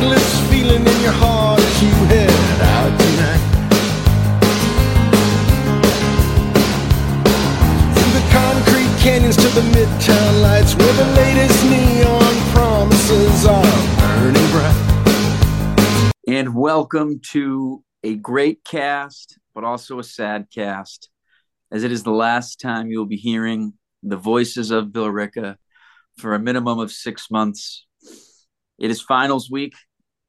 reckless feeling in your heart as you head out tonight. Through the concrete canyons to the midtown lights where the latest neon promises are burning bright. And welcome to a great cast, but also a sad cast, as it is the last time you'll be hearing the voices of Bill Ricca for a minimum of six months. It is finals week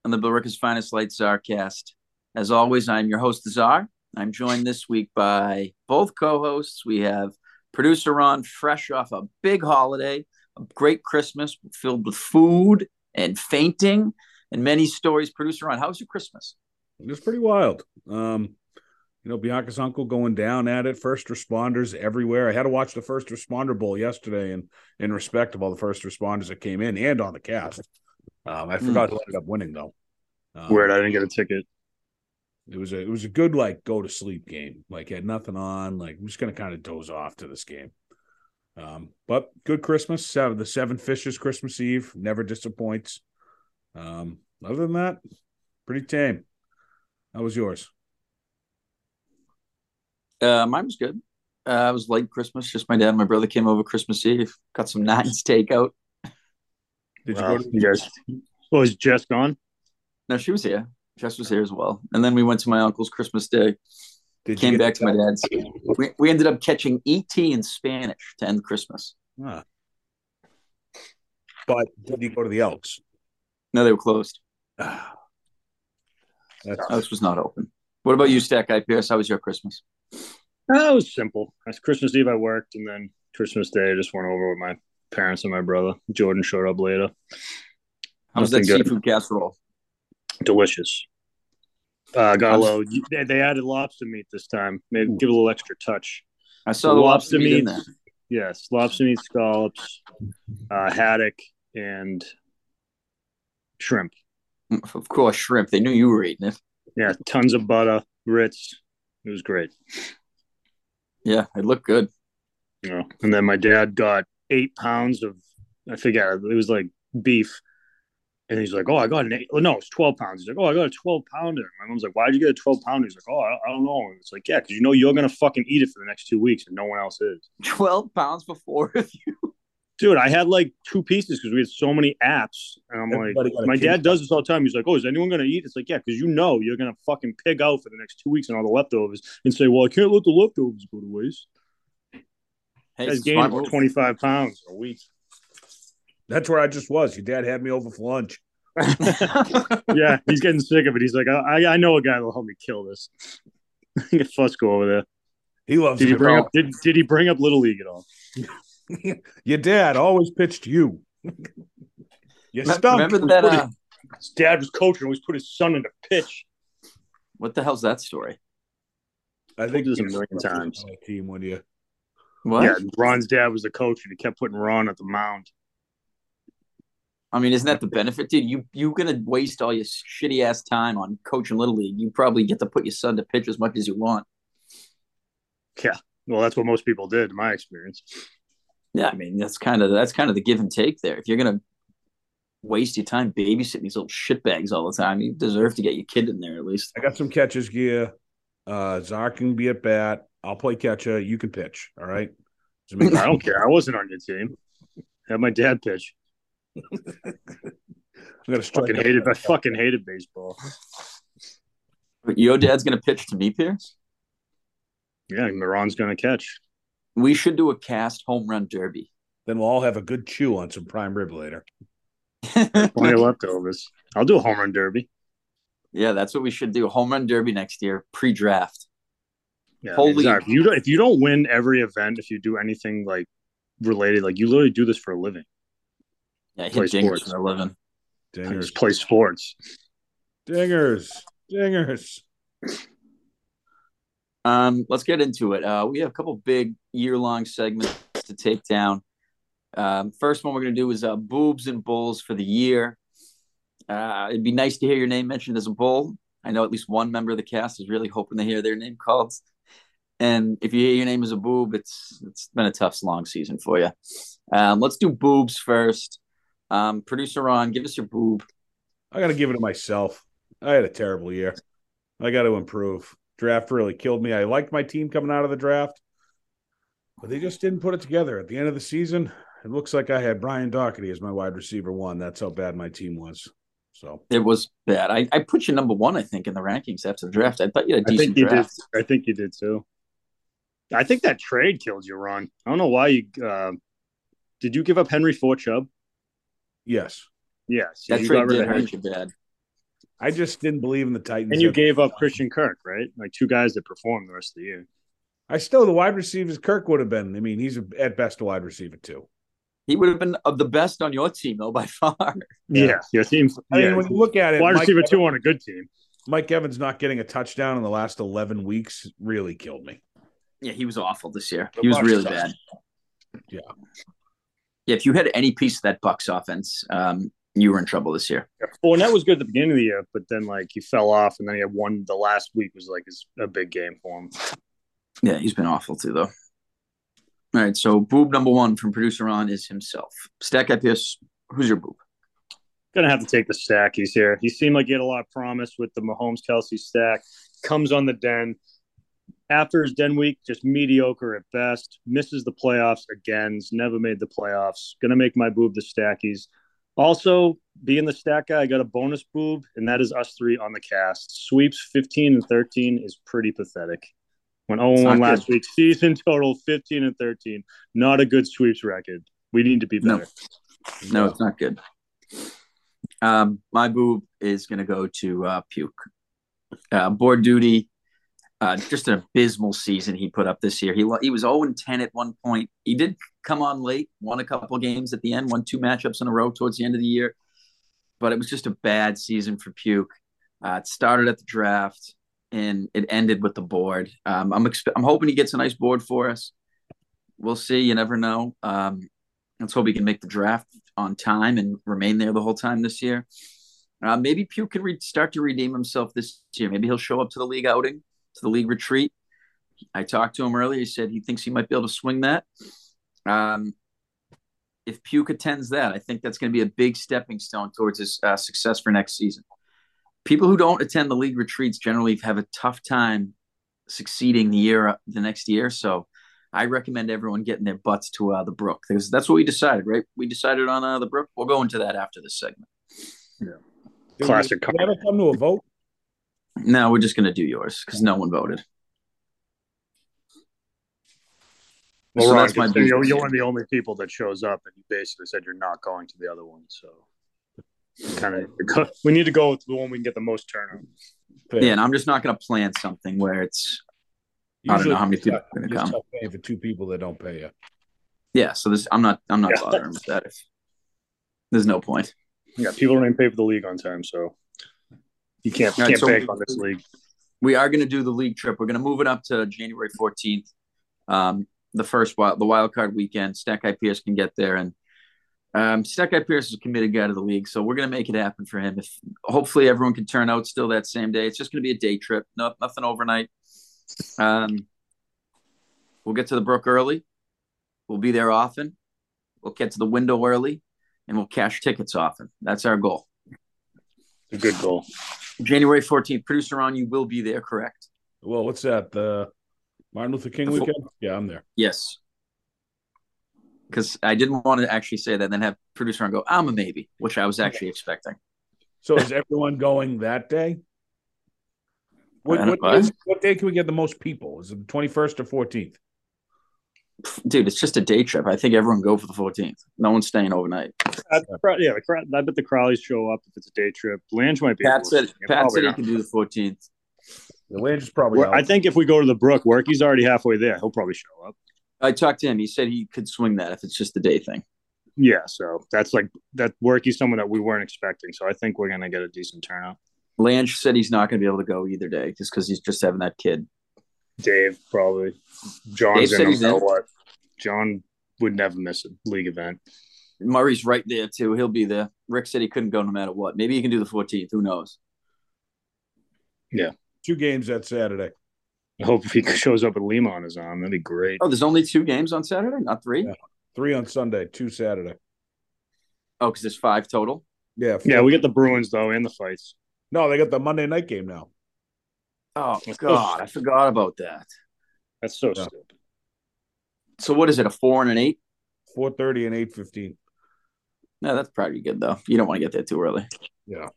on the Bill Ricca's Finest Light Czarcast. As always, I'm your host, Czar. I'm joined this week by both co-hosts. We have producer Ron, fresh off a big holiday, a great Christmas filled with food and fainting and many stories. Producer Ron, how was your Christmas? It was pretty wild. Um, you know, Bianca's uncle going down at it, first responders everywhere. I had to watch the first responder bowl yesterday and in respect of all the first responders that came in and on the cast. Um, I forgot who ended up winning though. Um, Weird, I didn't get a ticket. It was a it was a good like go to sleep game. Like had nothing on. Like I'm just gonna kind of doze off to this game. Um, but good Christmas. Seven, the Seven Fishes Christmas Eve never disappoints. Um, other than that, pretty tame. How was yours? Uh, mine was good. Uh, it was late Christmas. Just my dad and my brother came over Christmas Eve. Got some nines takeout. Did you go to you guys? Well, is Jess gone? No, she was here. Jess was here as well. And then we went to my uncle's Christmas Day. Did Came back to my dad's. We, we ended up catching ET in Spanish to end Christmas. Ah. But did you go to the Elks? No, they were closed. Ah. That's House was not open. What about you, Stack Guy Pierce? How was your Christmas? Oh, it was simple. It's Christmas Eve, I worked, and then Christmas Day, I just went over with my parents and my brother. Jordan showed up later. How was that good. seafood casserole? Delicious. Uh, got a little. They, they added lobster meat this time. Maybe give it a little extra touch. I saw the lobster meat in there. Yes, lobster meat, scallops, uh, haddock, and shrimp. Of course, shrimp. They knew you were eating it. Yeah, tons of butter, grits. It was great. Yeah, it looked good. know. And then my dad got eight pounds of, I forget, it was like beef. And he's like, "Oh, I got an eight. No, it's twelve pounds." He's like, "Oh, I got a twelve pounder." My mom's like, "Why'd you get a twelve pounder?" He's like, "Oh, I, I don't know." And it's like, "Yeah, because you know you're gonna fucking eat it for the next two weeks, and no one else is." 12 pounds for four of you. Dude, I had like two pieces because we had so many apps, and I'm Everybody like, my dad does this all the time. He's like, "Oh, is anyone gonna eat?" It's like, "Yeah," because you know you're gonna fucking pig out for the next two weeks and all the leftovers, and say, "Well, I can't let the leftovers go to waste." Hey, Guys it's gained smart 25 pounds a week. That's where I just was. Your dad had me over for lunch. yeah, he's getting sick of it. He's like, I, I know a guy that'll help me kill this. Get Fusco over there. He loves Did he it. bring up? Did, did he bring up little league at all? Your dad always pitched you. you Remember, remember that? Uh, His dad was coaching. Always put his son in the pitch. what the hell's that story? I think this a million times. Team with you. What? Yeah, Ron's dad was the coach, and he kept putting Ron at the mound. I mean, isn't that the benefit, dude? You you gonna waste all your shitty ass time on coaching little league? You probably get to put your son to pitch as much as you want. Yeah, well, that's what most people did, in my experience. Yeah, I mean that's kind of that's kind of the give and take there. If you're gonna waste your time babysitting these little shitbags all the time, you deserve to get your kid in there at least. I got some catcher's gear. Uh, Czar can be at bat. I'll play catcher. You can pitch. All right. Just make- I don't care. I wasn't on your team. Had my dad pitch. I'm gonna strike Fucking out. hated. I fucking hated baseball. Your dad's gonna pitch to me, Pierce. Yeah, and Ron's gonna catch. We should do a cast home run derby. Then we'll all have a good chew on some prime rib later. Plenty of leftovers. I'll do a home run derby. Yeah, that's what we should do. Home run derby next year, pre-draft. Yeah, Holy- I mean, Zach, if you don't, if you don't win every event, if you do anything like related, like you literally do this for a living. Yeah, I Play dingers sports. for a living. Dingers. just play sports. Dingers. Dingers. Um, let's get into it. Uh, we have a couple big year-long segments to take down. Um, first one we're going to do is uh, boobs and bulls for the year. Uh, it'd be nice to hear your name mentioned as a bull. I know at least one member of the cast is really hoping to hear their name called. And if you hear your name as a boob, it's it's been a tough, long season for you. Um, let's do boobs first. Um, Producer Ron, give us your boob. I got to give it to myself. I had a terrible year. I got to improve. Draft really killed me. I liked my team coming out of the draft, but they just didn't put it together. At the end of the season, it looks like I had Brian Doherty as my wide receiver one. That's how bad my team was. So It was bad. I, I put you number one, I think, in the rankings after the draft. I thought you had a I decent think you draft. did. I think you did too. I think that trade killed you, Ron. I don't know why you. Uh, did you give up Henry for Chubb? yes, Yes. That you trade got rid did of Henry. hurt you bad. I just didn't believe in the Titans. And you gave up Christian Kirk, right? Like two guys that performed the rest of the year. I still the wide receivers Kirk would have been. I mean, he's at best a wide receiver too. He would have been of the best on your team, though, by far. Yeah. Yeah, your team. I yeah, mean, when you look at it, wide Mike, receiver two on a good team. Mike Evans not getting a touchdown in the last eleven weeks really killed me. Yeah, he was awful this year. The He was Bucs really sucked. bad. Yeah. Yeah, if you had any piece of that Bucs offense, um, you were in trouble this year. Yeah, that was good at the beginning of the year, but then like he fell off, and then he had one. The last week was like his, a big game for him. Yeah, he's been awful too, though. All right, so boob number one from producer Ron is himself. Stack IPS, who's your boob? Gonna have to take the stack. He's here. He seemed like he had a lot of promise with the Mahomes Kelsey stack. Comes on the den after his den week, just mediocre at best. Misses the playoffs again. Never made the playoffs. Gonna make my boob the stackies. Also, being the stack guy, I got a bonus boob, and that is us three on the cast. Sweeps 15 and 13 is pretty pathetic. When 0 It's 1 not last week, season total 15 and 13. Not a good sweeps record. We need to be No. better. No, it's not good. Um, my boob is going to go to uh, Puke. Uh, board duty, uh, just an abysmal season he put up this year. He he was 0 and 10 at one point. He did come on late, won a couple games at the end, won two matchups in a row towards the end of the year, but it was just a bad season for Puke. Uh, it started at the draft and it ended with the board. Um, I'm expe- I'm hoping he gets a nice board for us. We'll see. You never know. Um, let's hope he can make the draft on time and remain there the whole time this year. Uh, maybe Pugh can re- start to redeem himself this year. Maybe he'll show up to the league outing, to the league retreat. I talked to him earlier. He said he thinks he might be able to swing that. Um, if Puke attends that, I think that's going to be a big stepping stone towards his uh, success for next season. People who don't attend the league retreats generally have a tough time succeeding the year the next year. So I recommend everyone getting their butts to uh, the Brook because that's what we decided, right? We decided on uh, the Brook. We'll go into that after this segment. Yeah. Classic we ever come to a vote? No, we're just going to do yours because no one voted. Well, So Ron, that's my considering you're, you're one of the only people that shows up, and you basically said you're not going to the other one. So, kind of, we need to go with the one we can get the most turnout. Yeah, and I'm just not going to plan something where it's I don't know how many people tough- are gonna come. tough paying for two people that don't pay you. yeah. So this, I'm not, I'm not Yeah. bothering with that. If there's no point. Yeah, people don't even pay for the league on time, so you can't All right, can't so- bank on this league. we are going to do the league trip. We're going to move it up to January 14th. Um, the first wild, the wild card weekend. Stack Guy Pierce can get there, and um, Stack Guy Pierce is a committed guy to the league, so we're going to make it happen for him. If hopefully everyone can turn out still that same day. It's just going to be a day trip, no, nothing overnight. Um, we'll get to the brook early. We'll be there often. We'll get to the window early, and we'll cash tickets often. That's our goal. A good goal. January 14th. Producer Ron, you will be there, correct? Well, what's that? The Martin Luther King The full- weekend? Yeah, I'm there. Yes. Because I didn't want to actually say that, then have producer on go, I'm a maybe, which I was actually expecting. So is everyone going that day? What, I don't what, know. is- what day can we get the most people? Is it the 21st or 14th? Dude, it's just a day trip. I think everyone go for the 14th. No one's staying overnight. Uh, yeah, the, I bet the Crowleys show up if it's a day trip. Lange might be. Pat able to- said, Pat said he can do the 14th. The Lange is probably out. I think if we go to the Brook, work, he's already halfway there. He'll probably show up. I talked to him. He said he could swing that if it's just a day thing. Yeah, so that's like that. Worky's someone that we weren't expecting, so I think we're gonna get a decent turnout. Lange said he's not going to be able to go either day just because he's just having that kid. Dave probably. John's Dave in said no he's matter what. John would never miss a league event. Murray's right there, too. He'll be there. Rick said he couldn't go no matter what. Maybe he can do the 14th. Who knows? Yeah. Two games that Saturday. I hope if he shows up with Lima is on his arm, that'd be great. Oh, there's only two games on Saturday, not three? Yeah. Three on Sunday, two Saturday. Oh, because there's five total. Yeah, Yeah, we get the Bruins though and the fights. no, they got the Monday night game now. Oh God, I forgot about that. That's so Yeah. stupid. So what is it? A four and an eight? Four thirty and eight fifteen. No, that's probably good though. You don't want to get there too early. Yeah,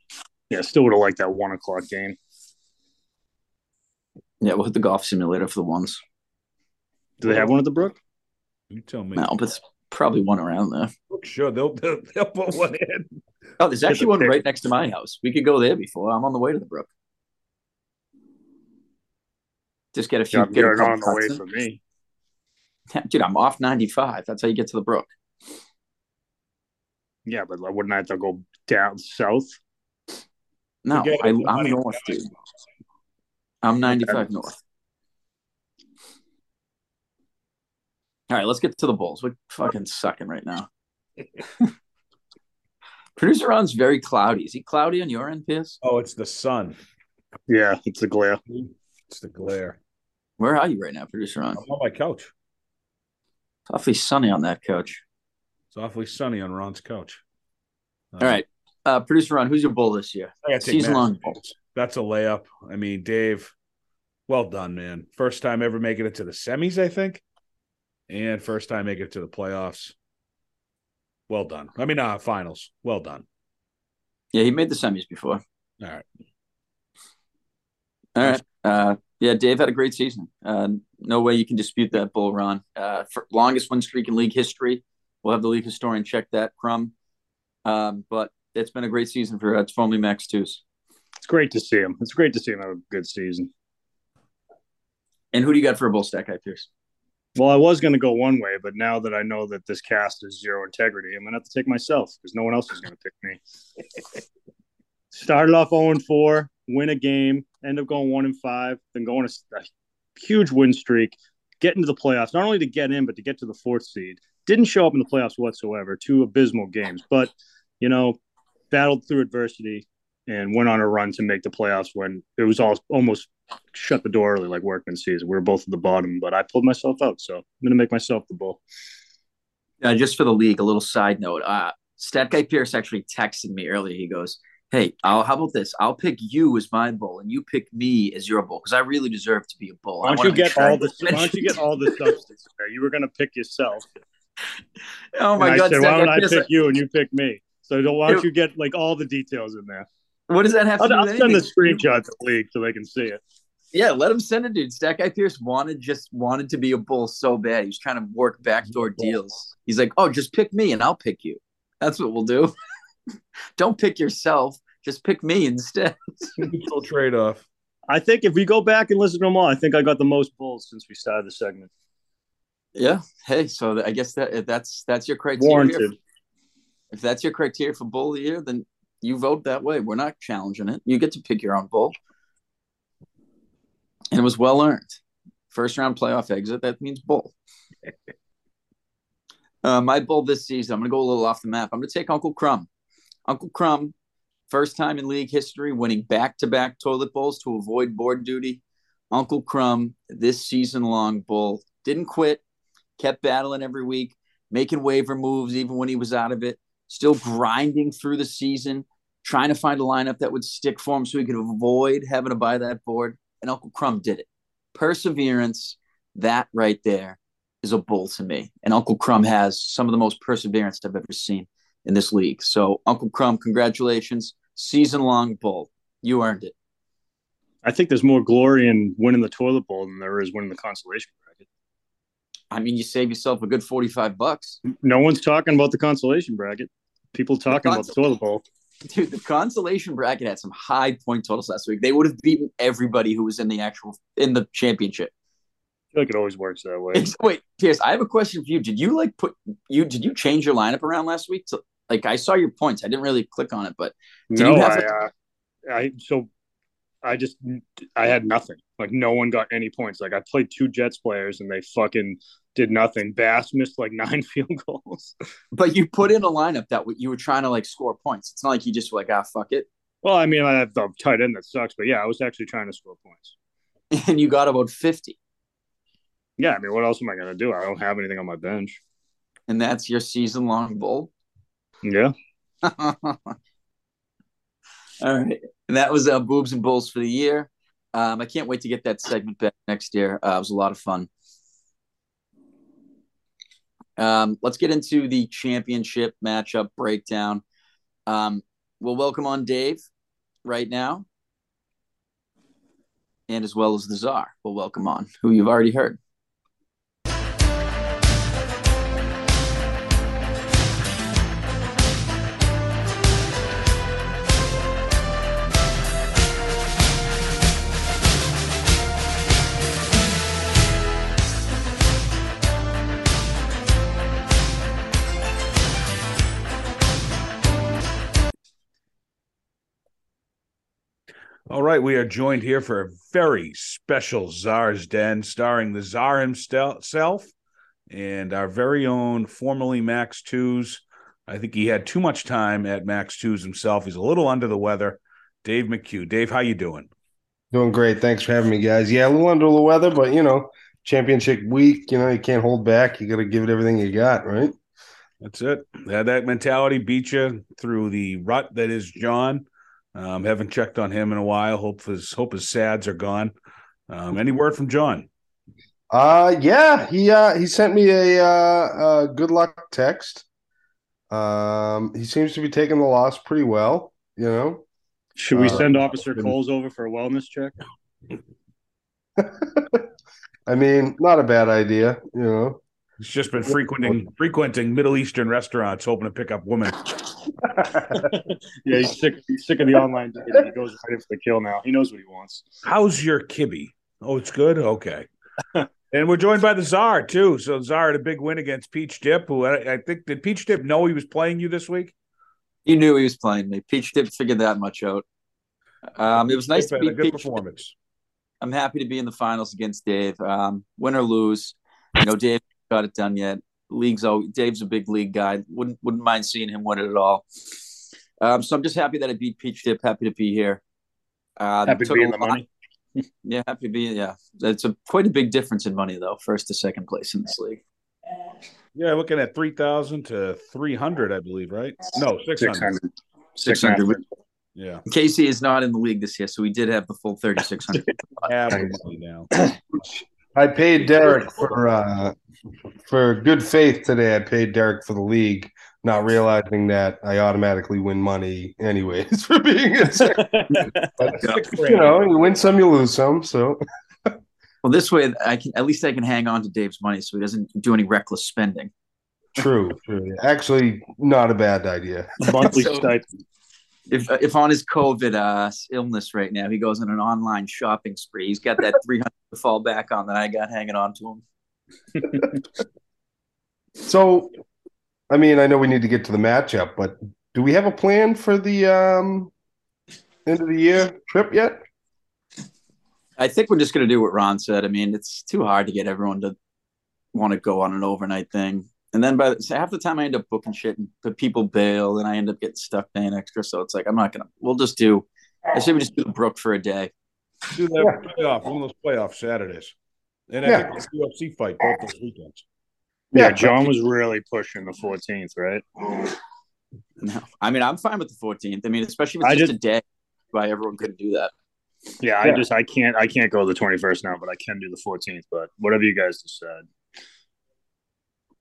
Yeah, still would have liked that one o'clock game. Yeah, we'll hit the golf simulator for the ones. Do they have one at the Brook? you tell me. No, but it's probably one around there. Sure, they'll, they'll they'll put one in. Oh, there's actually one right next to my house. We could go there before. I'm on the way to the brook. Just get a few. Yeah, get a you're not couple on the way cuts for me. Dude, I'm off 95. That's how you get to the brook. Yeah, but like, wouldn't I have to go down south? No, I, I'm Money north, dude. I'm 95 north. All right, let's get to the Bulls. We're fucking sucking right now. Producer Ron's very cloudy. Is he cloudy on your end, Pierce? Oh, it's the sun. Yeah, it's the glare. It's the glare. Where are you right now, Producer Ron? I'm on my couch. It's awfully sunny on that couch. It's awfully sunny on Ron's couch. All right. Uh, Producer Ron, who's your bull this year? I Season long Stevens. That's a layup. I mean, Dave, well done, man. First time ever making it to the semis, I think, and first time making it to the playoffs. Well done. I mean, uh, finals. Well done. Yeah, he made the semis before. All right. All right. Uh, yeah, Dave had a great season. Uh, no way you can dispute that, Bull Ron. Uh, for longest win streak in league history. We'll have the league historian check that, Crumb. Um, but it's been a great season for uh, formerly Max Twos. It's great to see him. It's great to see him have a good season. And who do you got for a bull stack, I Pierce? Well, I was going to go one way, but now that I know that this cast is zero integrity, I'm going to have to take myself because no one else is going to pick me. Started off 0 4, win a game, end up going 1 and 5, then going a, a huge win streak, get into the playoffs, not only to get in, but to get to the fourth seed. Didn't show up in the playoffs whatsoever, two abysmal games, but, you know, battled through adversity and went on a run to make the playoffs when it was all almost shut the door early, like Workman sees. We were both at the bottom, but I pulled myself out, so I'm gonna make myself the bull. Uh, just for the league, a little side note. Uh, Stat Guy Pierce actually texted me earlier. He goes, Hey, I'll, how about this? I'll pick you as my bull, and you pick me as your bull because I really deserve to be a bull. Why I don't you get sure all the Why don't you get all the substance there? You were gonna pick yourself. Oh my and God! I said, Stat why don't I pick you and you pick me? So don't, why don't you get like all the details in there? What does that have to I'll, do I'll with send the anything? screenshot to the league so they can see it. Yeah, let him send it, dude. Stack Guy Pierce wanted just wanted to be a bull so bad. He's trying to work backdoor deals. He's like, "Oh, just pick me and I'll pick you." That's what we'll do. Don't pick yourself. Just pick me instead. Mutual trade off. I think if we go back and listen to them all, I think I got the most bulls since we started the segment. Yeah. Hey, so I guess that if that's that's your criteria. Warranted. If that's your criteria for bull of the year, then you vote that way. We're not challenging it. You get to pick your own bull, and it was well earned. First round playoff exit. That means bull. Uh, my bull this season, I'm going to go a little off the map. I'm going to take Uncle Crumb. Uncle Crumb, first time in league history, winning back to back toilet bowls to avoid board duty. Uncle Crumb, this season long bull, didn't quit, kept battling every week, making waiver moves even when he was out of it, still grinding through the season, trying to find a lineup that would stick for him so he could avoid having to buy that board. And Uncle Crumb did it. Perseverance, that right there is a bull to me. And Uncle Crumb has some of the most perseverance I've ever seen in this league. So, Uncle Crumb, congratulations. Season long bull. You earned it. I think there's more glory in winning the toilet bowl than there is winning the consolation bracket. I mean, you save yourself a good 45 bucks. No one's talking about the consolation bracket. People talking about the toilet bowl. Dude, the consolation bracket had some high point totals last week. They would have beaten everybody who was in the actual in the championship. I feel like it always works that way. Wait, Pierce, I have a question for you. Did you like put you did you change your lineup around last week? To, like I saw your points. I didn't really click on it, but Did no, you have I, uh, I so I just I had nothing. Like no one got any points. Like I played two Jets players and they fucking did nothing. Bass missed like nine field goals. but you put in a lineup that you were trying to like score points. It's not like you just were like, ah, fuck it. well, I mean I have the tight end that sucks, but yeah, I was actually trying to score points. And you got about 50. Yeah, I mean what else am I gonna do? I don't have anything on my bench. And that's your season long bull. Yeah. All right. And that was uh, Boobs and Bulls for the year. Um, I can't wait to get that segment back next year. Uh, it was a lot of fun. Um, let's get into the championship matchup breakdown. Um, we'll welcome on Dave right now, and as well as the Czar. We'll welcome on, who you've already heard. Right, we are joined here for a very special Czar's Den starring the Czar himself and our very own formerly Max Twos. I think he had too much time at Max Twos himself. He's a little under the weather. Dave McHugh. Dave, how you doing? Doing great. Thanks for having me, guys. Yeah, a little under the weather, but you know, championship week, you know, you can't hold back. You got to give it everything you got, right? That's it. Had that mentality beat you through the rut that is John. Um, haven't checked on him in a while. Hope his hope his sads are gone. Um, any word from John? Uh yeah, he uh he sent me a uh, a good luck text. Um he seems to be taking the loss pretty well, you know. Should we Uh, send Officer Coles over for a wellness check? I mean, not a bad idea, you know. He's just been frequenting frequenting Middle Eastern restaurants, hoping to pick up women. yeah, he's sick. He's sick of the online dating. He goes right in for the kill now. He knows what he wants. How's your kibby? Oh, it's good. Okay. and we're joined by the Czar too. So Czar had a big win against Peach Dip, who I, I think did Peach Dip know he was playing you this week? He knew he was playing me. Peach did figure that much out. Um, it was nice to Dip had a good Peach. performance. I'm happy to be in the finals against Dave. Um, win or lose, you know, Dave got it done yet. League's oh, Dave's a big league guy. Wouldn't wouldn't mind seeing him win it at all. Um, so I'm just happy that I beat Peach Dip. Happy to be here. Um, Happy to be in the lot- money. Yeah, happy to be. Yeah, it's a quite a big difference in money though. First to second place in this league. Yeah, looking at three thousand to three hundred, I believe, right? No, six Six hundred. hundred. Six hundred. Yeah, Casey is not in the league this year, so we did have the full thirty six hundred. half the money now. I paid Derek for uh for good faith today. I paid Derek for the league, not realizing that I automatically win money anyways for being in second. But, Six you know, you win some, you lose some. So Well, this way I can at least I can hang on to Dave's money, so he doesn't do any reckless spending. true, true. Actually, not a bad idea. Monthly So- stipend. If if on his COVID uh, illness right now, he goes on an online shopping spree. He's got that three hundred to fall back on that I got hanging on to him. So, I mean, I know we need to get to the matchup, but do we have a plan for the um end of the year trip yet? I think we're just gonna do what Ron said. I mean, it's too hard to get everyone to want to go on an overnight thing. And then by the, so half the time I end up booking shit and the people bail and I end up getting stuck paying extra. So it's like I'm not gonna we'll just do I say we just do the Brook for a day. Do that playoff, one of those playoff Saturdays. And I Yeah. think the UFC fight both those weekends. Yeah, Yeah, John was really pushing the 14th, right? No. I mean I'm fine with the fourteenth. I mean, especially if it's I just just- a day why everyone couldn't do that. Yeah, I just I can't I can't go the 21st now, but I can do the 14th. But whatever you guys decide.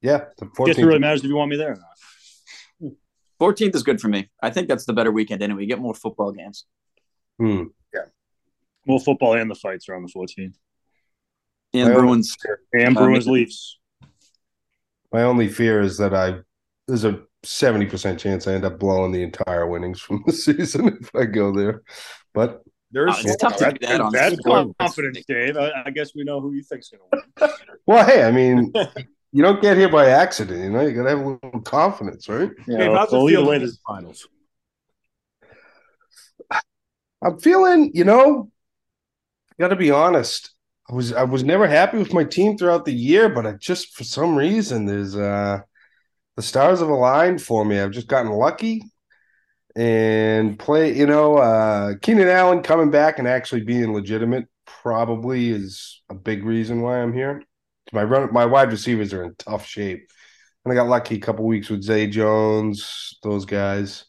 Yeah, the I guess it 14th. really matters if you want me there or not. 14th is good for me. I think that's the better weekend anyway. You get more football games. Hmm. Well, football and the fights are on the 14th. And Well, Bruins. And Uh, Bruins maybe- Leafs. My only fear is that I there's a seventy percent chance I end up blowing the entire winnings from the season if I go there. But There's Oh, it's tough to do that on That's confidence, Dave. I, I guess we know who you think's going to win. well, hey, I mean, you don't get here by accident. You know, you gotta have a little confidence, right? Yeah, Dave, how's it well, feel either way, in there's the finals? I'm feeling, you know, gotta be honest. I was I was never happy with my team throughout the year, but I just for some reason there's uh the stars have aligned for me. I've just gotten lucky and play, you know, uh Keenan Allen coming back and actually being legitimate probably is a big reason why I'm here. My run my wide receivers are in tough shape. And I got lucky a couple weeks with Zay Jones, those guys.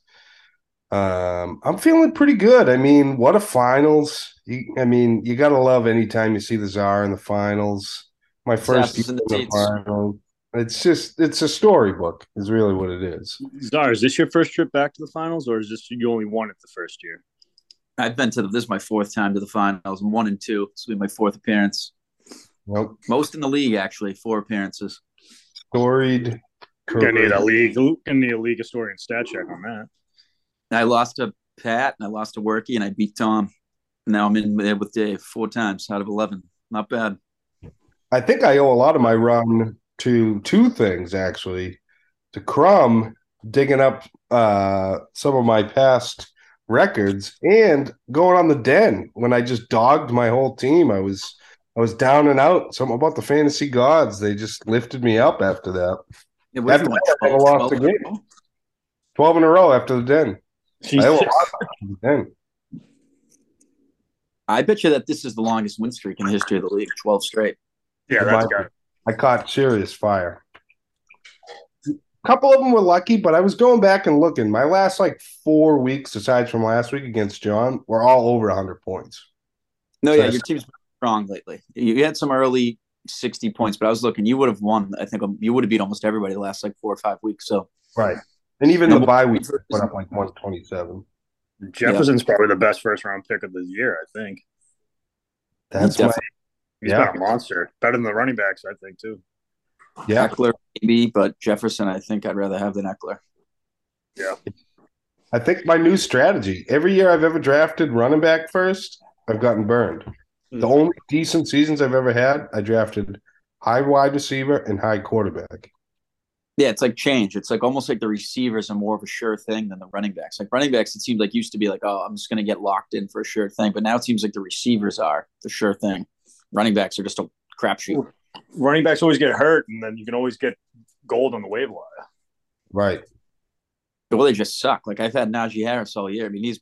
Um, I'm feeling pretty good. I mean, what a finals! You, I mean, you gotta love anytime you see the Czar in the finals. My first asses in in the the final. It's just it's a storybook, is really what it is. Czar, is this your first trip back to the finals, or is this you only won it the first year? I've been to the, this is my fourth time to the finals. I'm one and two. This will be my fourth appearance. Nope. Most in the league, actually, four appearances. Storied. Gonna need a league, gonna need a league historian stat check on that. I lost to Pat and I lost to Worky and I beat Tom. Now I'm in there with Dave four times out of 11. Not bad. I think I owe a lot of my run to two things actually. To Crumb digging up uh some of my past records and going on the den when I just dogged my whole team. I was I was down and out. Something about the fantasy gods. They just lifted me up after that. It was After you won that, I 12 lost the 12? 12 in a row after the den. I owe a lot to the den. I bet you that this is the longest win streak in the history of the league 12 straight. Yeah, that's got I caught serious fire. A couple of them were lucky, but I was going back and looking. My last like four weeks, aside from last week against John, were all over 100 points. No, So yeah, your team's been strong lately. You had some early 60 points, but I was looking, you would have won. I think um, you would have beat almost everybody the last like four or five weeks. So Right. And even No, the bye week but- put up like 127. Jefferson's probably the best first round pick of the year. I think That's why He my definitely- he's Yeah. been a monster. Better than the running backs, I think too. yeah. Ekeler, maybe, but Jefferson, I think I'd rather have than Ekeler. Yeah. I think my new strategy. Every year I've ever drafted running back first, I've gotten burned. Hmm. The only decent seasons I've ever had, I drafted high wide receiver and high quarterback. Yeah, it's like change. It's like almost like the receivers are more of a sure thing than the running backs. Like running backs, it seemed like used to be like, oh, I'm just going to get locked in for a sure thing. But now it seems like the receivers are the sure thing. Running backs are just a crapshoot. Running backs always get hurt, and then you can always get gold on the waiver wire. Right. Well, they just suck. Like I've had Najee Harris all year. I mean, he's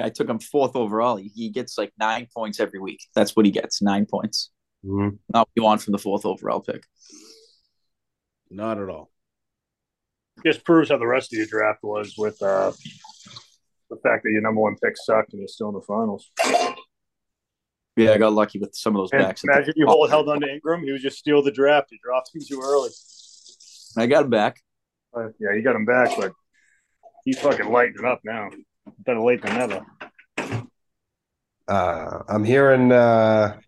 I took him fourth overall. He, he gets like nine points every week. That's what he gets. Nine points. Mhm. Not what you want from the fourth overall pick. Not at all. Just proves how the rest of your draft was with uh, the fact that your number one pick sucked and you're still in the finals. Yeah, I got lucky with some of those And backs. imagine you hold held on to Engram, he was just steal the draft. He dropped him too early. I got him back. Uh, yeah, you got him back, but he's fucking lighting up now. Better late than never. Uh, I'm hearing uh,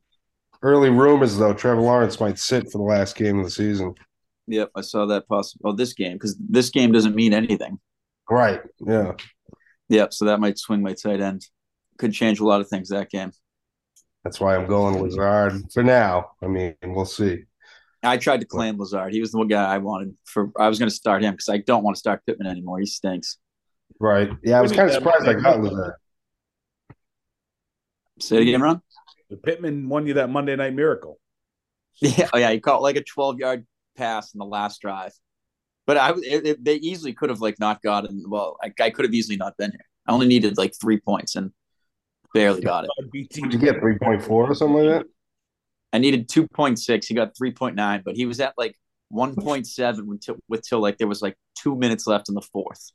early rumors though Trevor Lawrence might sit for the last game of the season. Yep, I saw that possible. Oh, this game because this game doesn't mean anything. Right. Yeah. Yep, so that might swing my tight end. Could change a lot of things that game. That's why I'm going Lazard for now. I mean, we'll see. I tried to claim Lazard. He was the one guy I wanted for. I was going to start him because I don't want to start Pittman anymore. He stinks. Right. Yeah, I was kind of surprised I got Lazard. Say it again, Ron. The Pittman won you that Monday Night Miracle. Yeah, oh yeah, he caught like a twelve yard pass in the last drive, but I it, it, they easily could have like not gotten. Well, I, I could have easily not been here. I only needed like three points and barely got it. Did you get 3.4 or something like that? I needed two point six. He got three point nine, but he was at like one point seven until with till like there was like two minutes left in the fourth.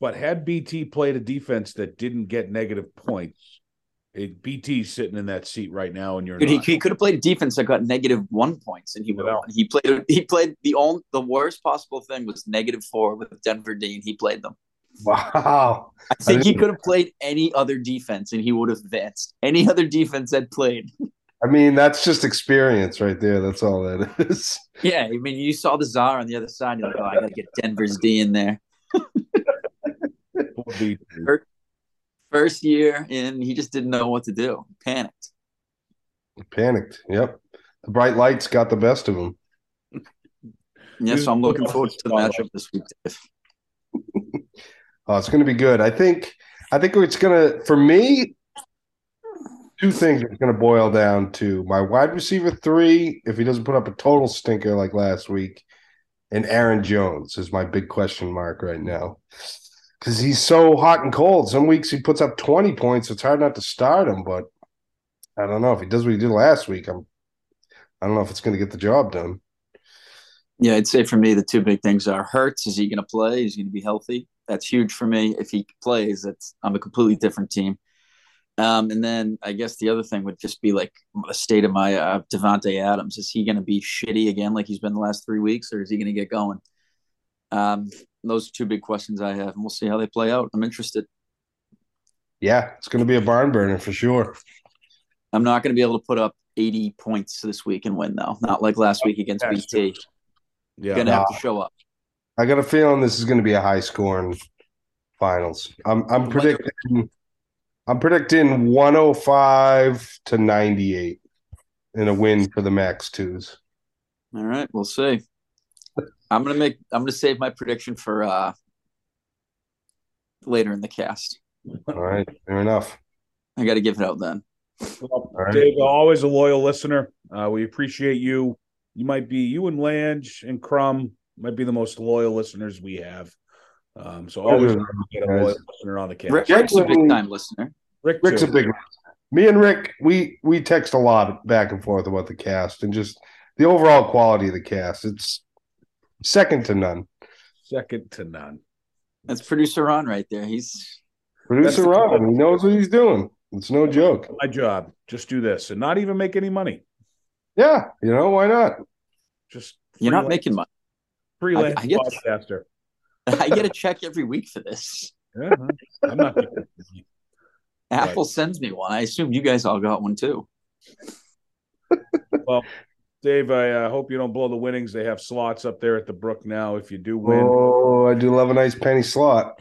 But had BT played a defense that didn't get negative points, it, BT's sitting in that seat right now, and you're Dude, he, not. he could have played defense that got negative one points, and he would have won. He played. He played the only the worst possible thing was negative four with Denver Dean. He played them. Wow. I think he didn't- could have played any other defense, and he would have advanced. Any other defense that played. I mean, that's just experience right there. That's all that is. Yeah, I mean, you saw the czar on the other side. You're like, oh, I got to get Denver's D in there. Poor BT. First year, and he just didn't know what to do. Panicked. Panicked. Yep. The bright lights got the best of him. Yeah, so I'm looking forward to the matchup this week. Oh, it's going to be good. I think. I think it's going to. For me, two things are going to boil down to my wide receiver three. If he doesn't put up a total stinker like last week, and Aaron Jones is my big question mark right now because he's so hot and cold. Some weeks he puts up twenty points. It's hard not to start him, but I don't know if he does what he did last week. I'm. I don't know if it's going to get the job done. Yeah, I'd say for me, the two big things are Hurts. Is he going to play? Is he going to be healthy? That's huge for me. If he plays, that's I'm a completely different team. Um, and then I guess the other thing would just be like the state of my uh, Davante Adams. Is he going to be shitty again like he's been the last three weeks, or is he going to get going? Um, those are two big questions I have, and we'll see how they play out. I'm interested. Yeah, it's going to be a barn burner for sure. I'm not going to be able to put up 80 points this week and win though. Not like last week against That's BT. Yeah. Gonna have to show up. I got a feeling this is going to be a high scoring finals. I'm I'm predicting I'm predicting 105 to 98 in a win for the Max twos. All right, we'll see. I'm gonna make. I'm gonna save my prediction for uh later in the cast. All right, fair enough. I got to give it out then. Well, right. Dave, always a loyal listener. Uh, we appreciate you. You might be you and Lange and Crumb might be the most loyal listeners we have. Um, so always Guys. get a loyal listener on the cast. Rick, Rick's a big time listener. Rick, Rick's a too. big me and Rick, we we text a lot back and forth about the cast and just the overall quality of the cast. It's second to none. second to none. That's producer Ron right there. He's Producer That's the- Ron, he knows what he's doing. It's no joke. My job, just do this and not even make any money. Yeah, you know why not? Just you're not making money. freelance I- I get- podcaster. I get a check every week for this. Yeah, I'm not. making money. Apple sends me one. I assume you guys all got one too. Well, Dave, I uh, hope you don't blow the winnings. They have slots up there at the Brook now. If you do win, Oh, I do love a nice penny slot.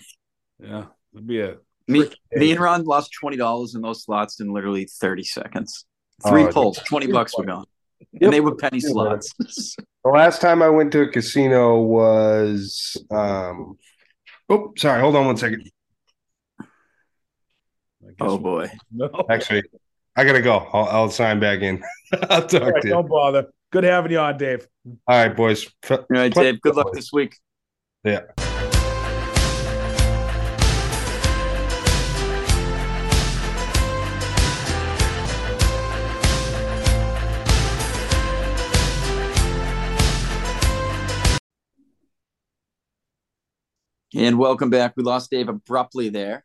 yeah, it'd be a Me, me and Ron lost twenty dollars in those slots in literally thirty seconds. Three Oh, pulls, twenty bucks were gone, Yep. and they were penny Yeah. slots. The last time I went to a casino was um oh sorry, hold on one second. I guess oh we- boy! No. Actually, I gotta go. I'll, I'll sign back in. I'll talk All right, to you. don't bother. Good having you on, Dave. All right, boys. All right, Dave. Good luck this week. Yeah. And welcome back. We lost Dave abruptly there.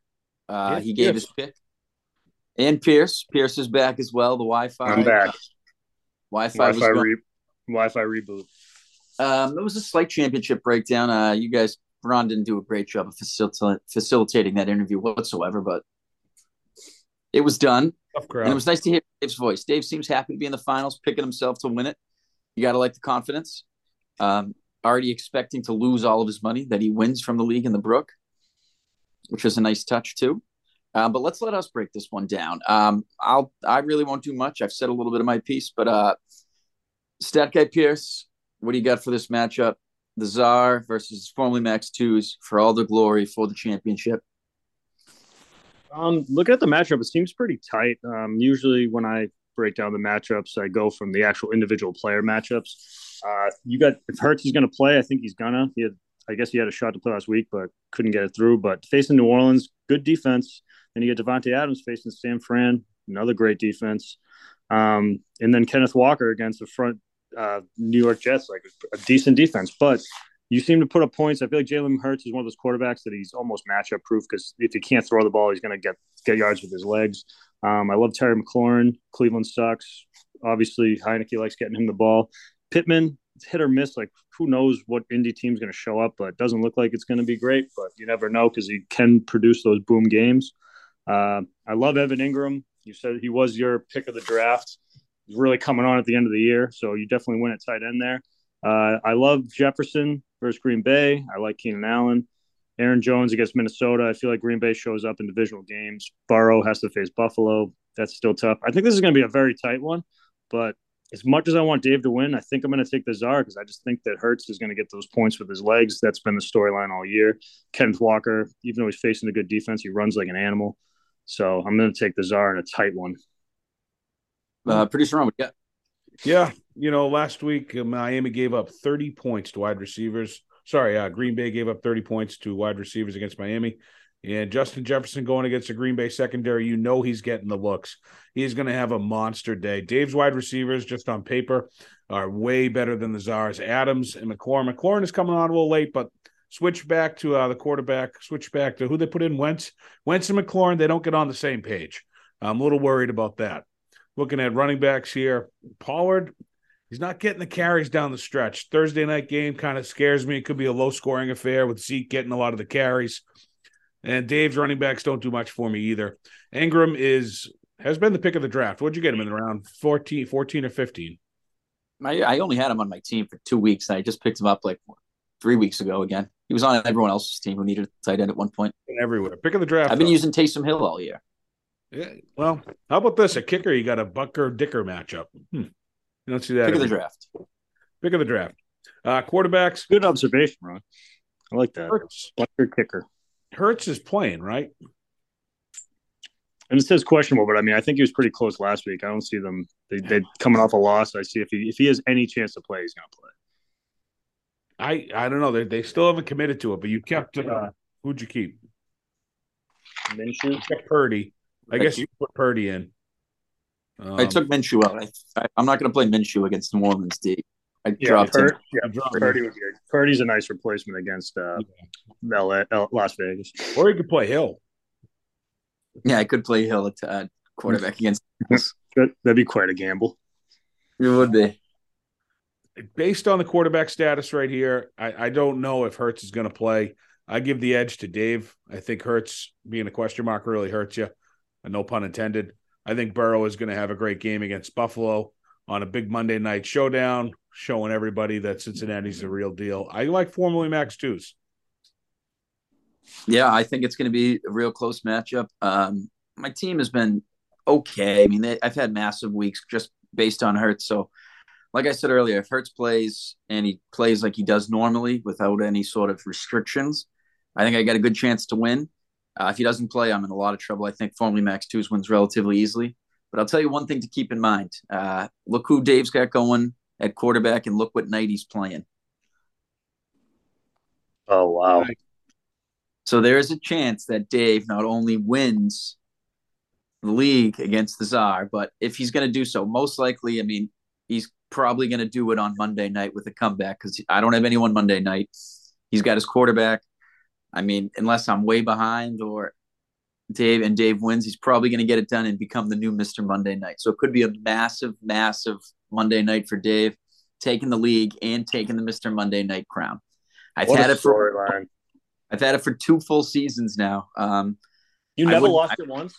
Uh, Yeah, he gave Pierce. his pick. And Pierce. Pierce is back as well. The Wi-Fi. I'm back. Wi-Fi, Wi-Fi re- Wi-Fi reboot. Um, it was a slight championship breakdown. Uh, you guys, Ron didn't do a great job of facilita- facilitating that interview whatsoever, but it was done. Tough And it was nice to hear Dave's voice. Dave seems happy to be in the finals, picking himself to win it. You got to like the confidence. Um, already expecting to lose all of his money that he wins from the league in the Brook, which is a nice touch too. Um, but let's let us break this one down. Um, I'll I really won't do much. I've said a little bit of my piece, but uh, Stat Guy Pierce, what do you got for this matchup? The Czar versus formerly Max Twos for all the glory for the championship. Um, looking at the matchup, it seems pretty tight. Um, usually when I break down the matchups, I go from the actual individual player matchups. Uh, you got if Hurts is going to play, I think he's gonna. He had, I guess he had a shot to play last week, but couldn't get it through. But facing New Orleans, good defense. Then you get Davante Adams facing Sam Fran, another great defense. Um, and then Kenneth Walker against the front uh, New York Jets, like a decent defense. But you seem to put up points. I feel like Jalen Hurts is one of those quarterbacks that he's almost matchup proof because if he can't throw the ball, he's going to get get yards with his legs. Um, I love Terry McLaurin. Cleveland sucks. Obviously, Heinicke likes getting him the ball. Pittman, hit or miss. Like who knows what Indy team's going to show up, but it doesn't look like it's going to be great. But you never know because he can produce those boom games. Uh, I love Evan Engram. You said he was your pick of the draft. He's really coming on at the end of the year, so you definitely win at tight end there. Uh, I love Jefferson versus Green Bay. I like Keenan Allen. Aaron Jones against Minnesota. I feel like Green Bay shows up in divisional games. Burrow has to face Buffalo. That's still tough. I think this is going to be a very tight one, but as much as I want Dave to win, I think I'm going to take the Czar because I just think that Hurts is going to get those points with his legs. That's been the storyline all year. Kenneth Walker, even though he's facing a good defense, he runs like an animal. So I'm going to take the Czar in a tight one. Uh, Producer Ron, what you got? Yeah, you know, last week uh, Miami gave up 30 points to wide receivers. Sorry, uh, Green Bay gave up 30 points to wide receivers against Miami. And Justin Jefferson going against the Green Bay secondary, you know he's getting the looks. He's going to have a monster day. Dave's wide receivers, just on paper, are way better than the Czars. Adams and McLaurin. McLaurin is coming on a little late, but switch back to uh, the quarterback, switch back to who they put in Wentz. Wentz and McLaurin, they don't get on the same page. I'm a little worried about that. Looking at running backs here, Pollard, he's not getting the carries down the stretch. Thursday night game kind of scares me. It could be a low scoring affair with Zeke getting a lot of the carries. And Dave's running backs don't do much for me either. Engram is has been the pick of the draft. What'd you get him in around 14, 14 or 15? I, I only had him on my team for two weeks. And I just picked him up like three weeks ago again. He was on everyone else's team who needed a tight end at one point. Everywhere. Pick of the draft. I've been though. using Taysom Hill all year. Yeah. Well, how about this? A kicker, you got a Butker Tucker matchup. Hmm. You don't see that. Pick of the draft. Pick of the draft. Uh, quarterbacks. Good observation, Ron. I like that. Hurts. Bucker kicker. Hurts is playing, right? And it says questionable, but I mean, I think he was pretty close last week. I don't see them. They they coming off a loss. I see if he if he has any chance to play, he's gonna play. I I don't know. They they still haven't committed to it, but you kept uh, who'd you keep? Minshew. You kept Purdy. I guess you put Purdy in. Um, I took Minshew out. I, I, I'm not going to play Minshew against New Orleans D. I Yeah, dropped him. Pur- yeah, Purdy would be good. Purdy's a nice replacement against uh, LA, L- Las Vegas. or you could play Hill. Yeah, I could play Hill at uh, quarterback against. That, that'd be quite a gamble. It would be. Based on the quarterback status right here, I, I don't know if Hurts is going to play. I give the edge to Dave. I think Hurts being a question mark really hurts you. No pun intended. I think Burrow is going to have a great game against Buffalo on a big Monday night showdown, showing everybody that Cincinnati's the real deal. I like formally max twos. Yeah, I think it's going to be a real close matchup. Um, my team has been okay. I mean, they, I've had massive weeks just based on Hurts. So, like I said earlier, if Hurts plays and he plays like he does normally without any sort of restrictions, I think I got a good chance to win. Uh, if he doesn't play, I'm in a lot of trouble. I think formerly Max Twos wins relatively easily. But I'll tell you one thing to keep in mind. Uh, look who Dave's got going at quarterback, and look what night he's playing. Oh wow! So there is a chance that Dave not only wins the league against the Czar, but if he's going to do so, most likely, I mean, he's probably going to do it on Monday night with a comeback because I don't have anyone Monday night. He's got his quarterback. I mean, unless I'm way behind or Dave and Dave wins, he's probably going to get it done and become the new Mr. Monday night. So it could be a massive, massive Monday night for Dave, taking the league and taking the Mr. Monday night crown. I've What had a it for storyline. I've had it for two full seasons now. Um, You never wouldn't- lost it once.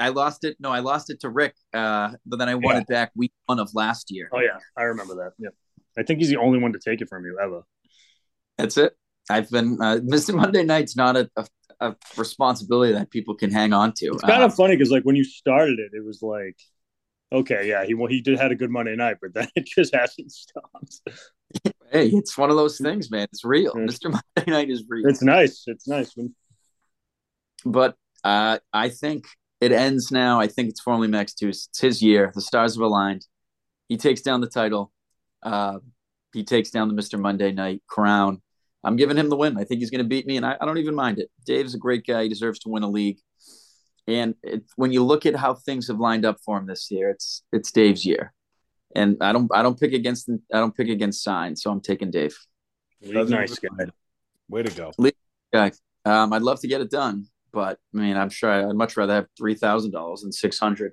I lost it. No, I lost it to Rick, uh, but then I won Yeah. it back week one of last year. Oh yeah, I remember that. Yeah, I think he's the only one to take it from you ever. That's it. I've been uh, Mr. Monday Night's not a, a, a responsibility that people can hang on to. It's kind Uh, of funny because like when you started it, it was like, okay, yeah, he well, he did had a good Monday night, but then it just hasn't stopped. hey, it's one of those things, man. It's real. Mr. Monday Night is real. It's nice. It's nice. When, but uh, I think it ends now. I think it's formally Max too. It's his year. The stars have aligned. He takes down the title. Uh, he takes down the Mr. Monday Night crown. I'm giving him the win. I think he's going to beat me, and I, I don't even mind it. Dave's a great guy. He deserves to win a league. And it, when you look at how things have lined up for him this year, it's it's Dave's year. And I don't I don't pick against I don't pick against sign, so I'm taking Dave. nice guy. Way to go. guy. Um, I'd love to get it done, but I mean, I'm sure I'd much rather have three thousand dollars than six hundred.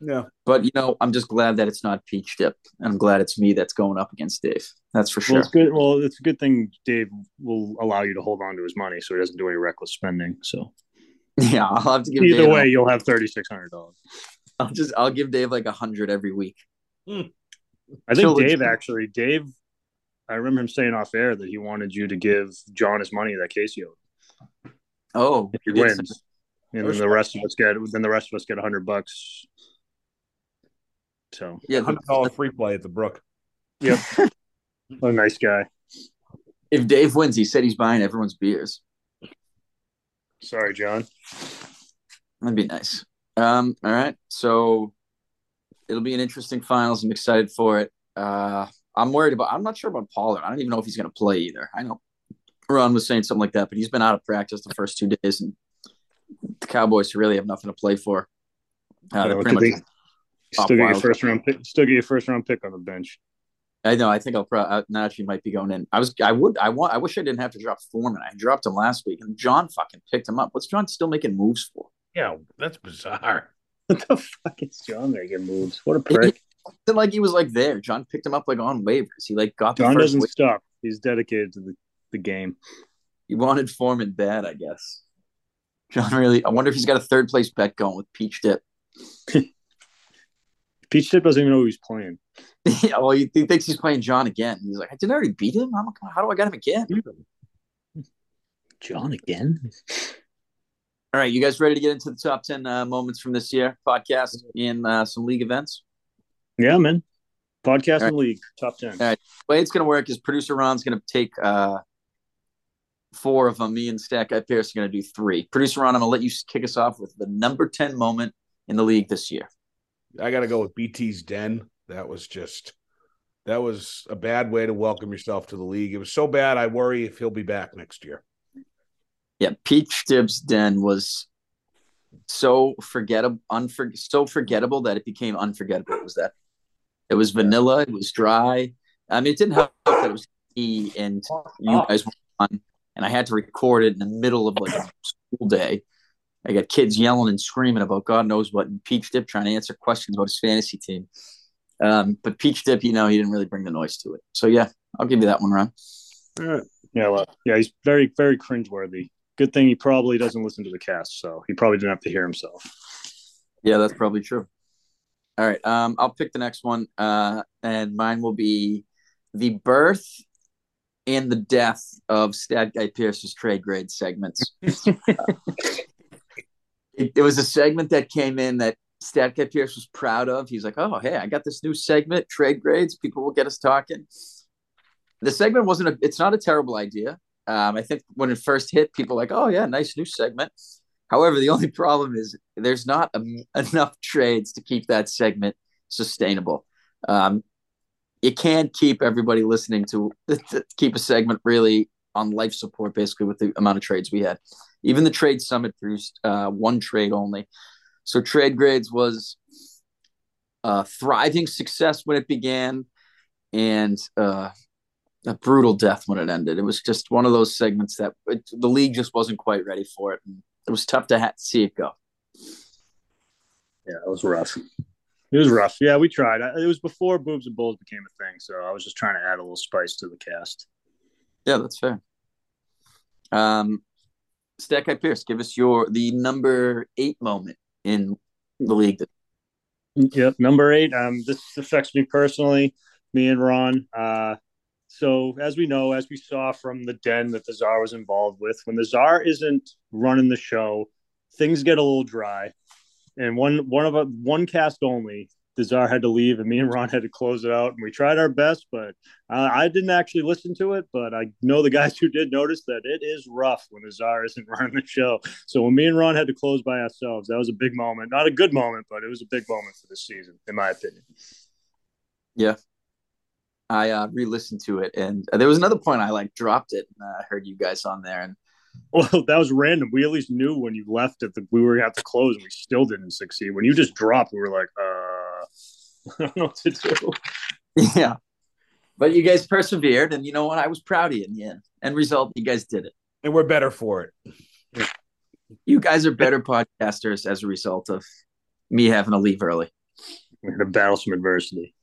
Yeah. But you know, I'm just glad that it's not peach dip, and I'm glad it's me that's going up against Dave. That's for Well, sure. it's good. Well, it's a good thing Dave will allow you to hold on to his money, so he doesn't do any reckless spending. So Yeah, I'll have to give either Dave, way, you'll have thirty six hundred dollars. I'll just I'll give Dave like a hundred every week. Hmm. I think Dave actually, Dave, I remember him saying off air that he wanted you to give John his money that Casey owed. Oh, If he you did wins, and then the rest of us get then the rest of us get a hundred bucks. So Yeah, Hundred dollar free play at the Brook. what a nice guy. if Dave wins, he said he's buying everyone's beers. Sorry, John. That'd be nice. Um, all right. So it'll be an interesting finals. I'm excited for it. Uh, I'm worried about, I'm not sure about Pollard. I don't even know if he's going to play either. I know Ron was saying something like that, but he's been out of practice the first two days, and the Cowboys really have nothing to play for. Uh, I they're pretty could much, Still get your first round pick. Still get your first round pick on the bench. I know. I think I'll probably Najee might be going in. I was. I would. I want. I wish I didn't have to drop Foreman. I dropped him last week, and John fucking picked him up. What's John still making moves for? Yeah, that's bizarre. What the fuck is John making moves? What a prick. It, like he was like there. John picked him up like on waivers. He like got the John first. doesn't wa- stop. He's dedicated to the, the game. he wanted Foreman bad, I guess. John really. I wonder if he's got a third place bet going with Peach Dip. Peach Dip doesn't even know who he's playing. yeah, well, he, he thinks he's playing John again. He's like, I didn't already beat him. How, how do I get him again? John again? All right, you guys ready to get into the top ten uh, moments from this year podcast in uh, some league events? Yeah, man. Podcast All and league top ten. All right. The way it's going to work is producer Ron's going to take uh, four of them. Me and Stat Guy Pierce are going to do three. Producer Ron, I'm going to let you kick us off with the number 10 moment in the league this year. I got to go with BT's Den. That was just that was a bad way to welcome yourself to the league. It was so bad. I worry if he'll be back next year. Yeah, Peach Dib's Den was so forgettable, unfor- so forgettable that it became unforgettable. It was that it was vanilla, it was dry. I mean, it didn't help that it was he and you guys were on, and I had to record it in the middle of like a school day. I got kids yelling and screaming about God knows what, and Peach Dip trying to answer questions about his fantasy team. Um, but Peach Dip, you know, he didn't really bring the noise to it. So yeah, I'll give you that one, Ron. All right. Yeah, well, yeah, he's very, very cringeworthy. Good thing he probably doesn't listen to the cast, so he probably didn't have to hear himself. Yeah, that's probably true. All right, um, I'll pick the next one, uh, and mine will be the birth and the death of Stat Guy Pierce's trade grade segments. it, it was a segment that came in that Stat Guy Pierce was proud of. He's like, "Oh, hey, I got this new segment, trade grades. People will get us talking." The segment wasn't a. It's not a terrible idea. Um, I think when it first hit, people were like, "Oh yeah, nice new segment." However, the only problem is there's not em- enough trades to keep that segment sustainable. Um, you can't keep everybody listening to, to keep a segment really on life support, basically, with the amount of trades we had. Even the trade summit produced uh, one trade only. So trade grades was a thriving success when it began, and uh, a brutal death when it ended. It was just one of those segments that it, the league just wasn't quite ready for it. And it was tough to ha- see it go. Yeah, it was rough. It was rough. Yeah, we tried. It was before boobs and bulls became a thing, so I was just trying to add a little spice to the cast. Yeah, that's fair. Um, Stat Guy Pierce, give us your the number eight moment in the league. Yep, number eight. Um, this affects me personally, me and Ron. Uh, so as we know, as we saw from the den that the czar was involved with, when the czar isn't running the show, things get a little dry. And one one of a one cast only, the czar had to leave, and me and Ron had to close it out. And we tried our best, but uh, I didn't actually listen to it. But I know the guys who did notice that it is rough when the czar isn't running the show. So when me and Ron had to close by ourselves, that was a big moment. Not a good moment, but it was a big moment for this season, in my opinion. Yeah. I uh, re-listened to it, and there was another point I like dropped it. I uh, heard you guys on there, and well, that was random. We at least knew when you left it that we were going to have to close, and we still didn't succeed. When you just dropped, we were like, uh, I don't know what to do. Yeah, but you guys persevered, and you know what? I was proud of you in the end. End result, you guys did it, and we're better for it. You guys are better podcasters as a result of me having to leave early. We had to battle some adversity.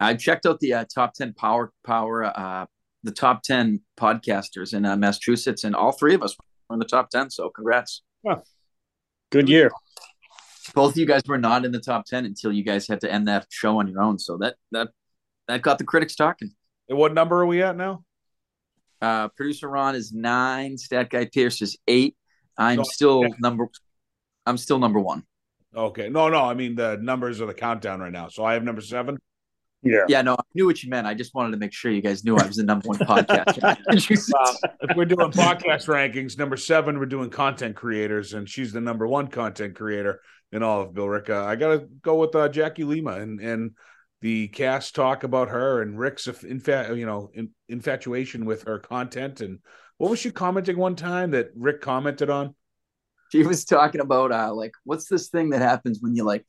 I checked out the uh, top ten power power uh, the top ten podcasters in uh, Massachusetts, and all three of us were in the top ten. So congrats! Wow. Good year. Both of you guys were not in the top ten until you guys had to end that show on your own. So that that that got the critics talking. And what number are we at now? Uh, Producer Ron is nine. Stat Guy Pierce is eight. I'm no, still yeah. number. I'm still number one. Okay. No, no. I mean the numbers are the countdown right now. So I have number seven. Yeah. Yeah, no, I knew what you meant. I just wanted to make sure you guys knew I was the number one podcast. uh, if we're doing podcast rankings, number seven, we're doing content creators, and she's the number one content creator in all of Billerica. I gotta go with uh, Jackie Lima and and the cast talk about her and Rick's infa- you know in, infatuation with her content and what was she commenting one time that Rick commented on? She was talking about uh like what's this thing that happens when you like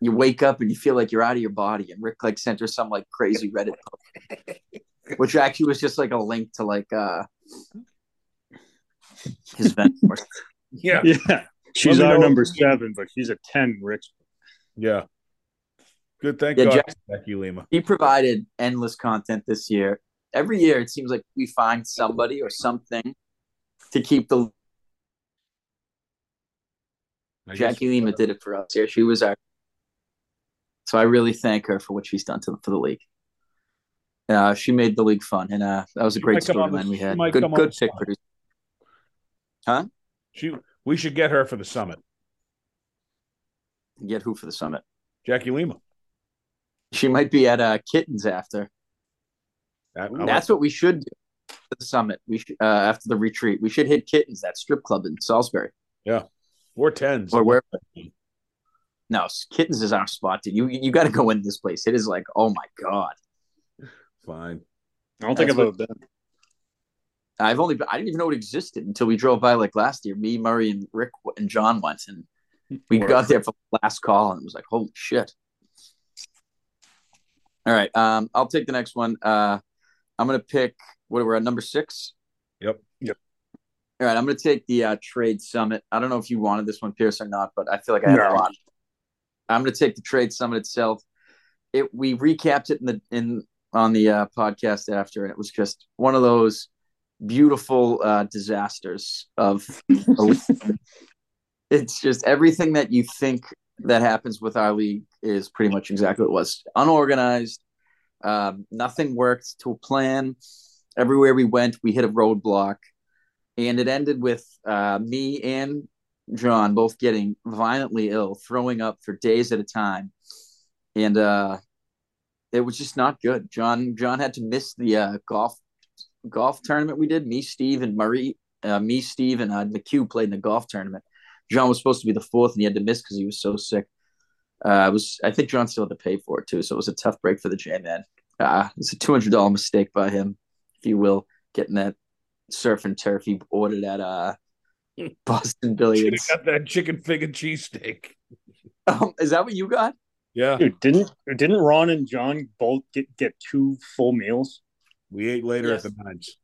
you wake up and you feel like you're out of your body. And Rick like sent her some like crazy Reddit post, which actually was just like a link to like uh his vent. Yeah. Yeah. She's our number seven, but she's a 10, Rick's. Yeah. Good. Thank Yeah, God, Jack- Becky Lima. he provided endless content this year. Every year, it seems like we find somebody or something to keep the I guess- Jackie Lima did it for us here. She was our. So I really thank her for what she's done to for the league. Uh, she made the league fun, and uh, that was a She great storyline we had. Good, good pick producer. Huh? She. We should get her for the summit. Get who for the summit? Jackie Lima. She might be at uh, Kittens after. That- That's what we should do. The summit, we should, uh, after the retreat, we should hit Kittens, that strip club in Salisbury, or tens. or where. No, Kittens is our spot, dude. You you got to go in this place. It is like, oh my god. Fine. I don't think That's I've ever been. I've only I didn't even know it existed until we drove by like last year. Me, Murray, and Rick and John went, and we Word. got there for the last call, and it was like, holy shit. All right, um, I'll take the next one. Uh, I'm gonna pick what we're at number six. Yep. Yep. All right, I'm gonna take the uh, trade summit. I don't know if you wanted this one, Pierce, or not, but I feel like I have No. a lot. I'm gonna take the trade summit itself. It we recapped it in the in on the uh, podcast after, and it was just one of those beautiful uh, disasters of. it's just everything that you think that happens with our league is pretty much exactly what it was. Unorganized. Um, nothing worked to a plan. Everywhere we went, we hit a roadblock, and it ended with uh, me and John both getting violently ill, throwing up for days at a time, and uh, it was just not good. John John had to miss the uh, golf golf tournament we did. Me, Steve, and Murray. Uh, me, Steve, and uh, McHugh played in the golf tournament. John was supposed to be the fourth, and he had to miss because he was so sick. Uh, was I think John still had to pay for it too, so it was a tough break for the J man. Uh, it's a two hundred dollar mistake by him, if you will, getting that surf and turf he ordered at uh Boston Should Billiards. have got that chicken finger cheesesteak. Um, is that what you got? Yeah. Dude, didn't didn't Ron and John both get, get two full meals? We ate later Yes. at the nines.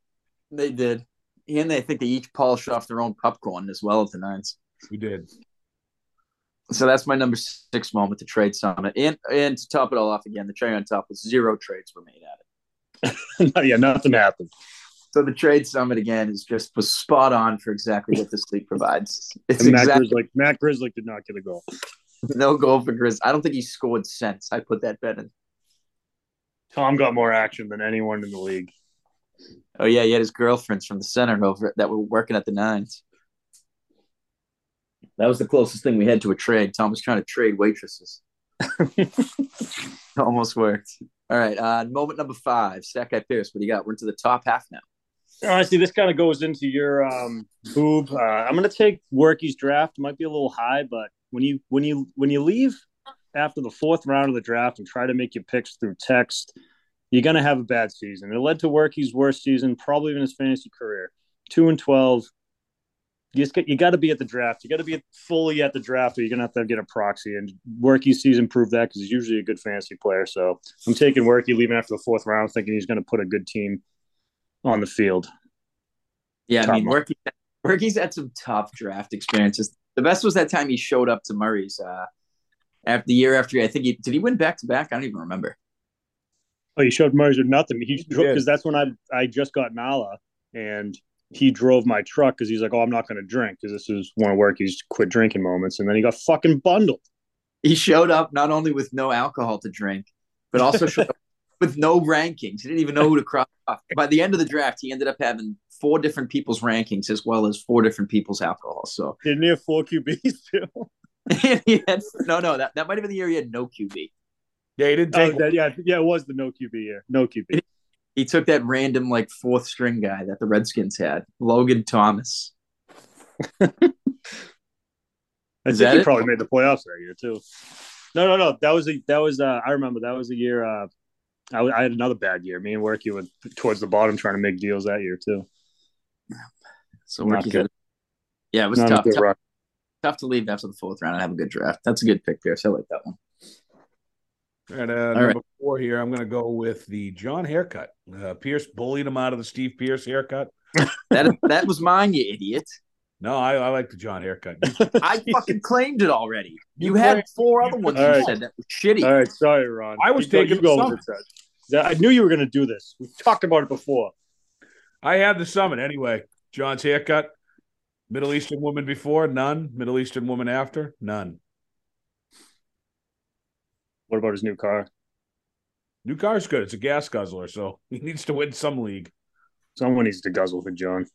They did, and they think they each polished off their own popcorn as well at the nines. We did. So that's my number six moment, the trade summit, and and to top it all off again, the cherry on top was zero trades were made at it. yeah, nothing happened. So the trade summit again is just was spot on for exactly what this league provides. It's And Matt exactly Grizzly, Matt Grizzly did not get a goal. no goal for Grizz. I don't think he scored since I put that bet in. Tom got more action than anyone in the league. Oh yeah, he had his girlfriends from the center over that were working at the nines. That was the closest thing we had to a trade. Tom was trying to trade waitresses. Almost worked. All right, uh, moment number five. Stat Guy Pierce. What do you got? We're into the top half now. Honestly, this kind of goes into your um, boob. Uh, I'm going to take Worky's draft. Might be a little high, but when you when you when you leave after the fourth round of the draft and try to make your picks through text, you're going to have a bad season. It led to Worky's worst season, probably in his fantasy career. Two and twelve. You just get, you got to be at the draft. You got to be fully at the draft, or you're gonna have to get a proxy. And Worky's season proved that because he's usually a good fantasy player. So I'm taking Worky, leaving after the fourth round, thinking he's going to put a good team on the field. Yeah, I mean, one. Worky, Worky's had some tough draft experiences. The best was that time he showed up to Murray's uh, after the year after. I think he did he win back to back. I don't even remember. Oh, he showed Murray's with nothing. He He drove did. because that's when I I just got Nala and he drove my truck because he's like, oh, I'm not going to drink because this is one of Worky's quit drinking moments, and then he got fucking bundled. He showed up not only with no alcohol to drink, but also showed up with no rankings. He didn't even know who to cross off. By the end of the draft, he ended up having four different people's rankings as well as four different people's alcohol. So Didn't he have four QBs too? had no, no. That, that might have been the year he had no QB. Yeah, he didn't Oh, take that- yeah, yeah, it was the no QB year. No QB. He took that random like fourth string guy that the Redskins had, Logan Thomas. I Is think he it? probably made the playoffs that year too. No, no, no. That was a that was uh, I remember that was the year. Uh, I, w- I had another bad year. Me and Worky were towards the bottom trying to make deals that year too. So Not Ricky good. had, yeah, it was Not tough, tough. tough to leave after the fourth round and have a good draft. That's a good pick, Pierce. I like that one. And uh, number four here, I'm going to go with the John haircut. Uh, Pierce bullied him out of the Steve Pierce haircut. That that was mine, you idiot. No, I, I like the John haircut. I fucking claimed it already. You had four other ones All you right. said that was shitty. All right, sorry, Ron. I was You go- taking you go the with it, Ted. Yeah, I knew you were going to do this. We talked about it before. I had the summit anyway. John's haircut. Middle Eastern woman before, none. Middle Eastern woman after, none. What about his new car? New car's good. It's a gas guzzler, so he needs to win some league. Someone needs to guzzle for John.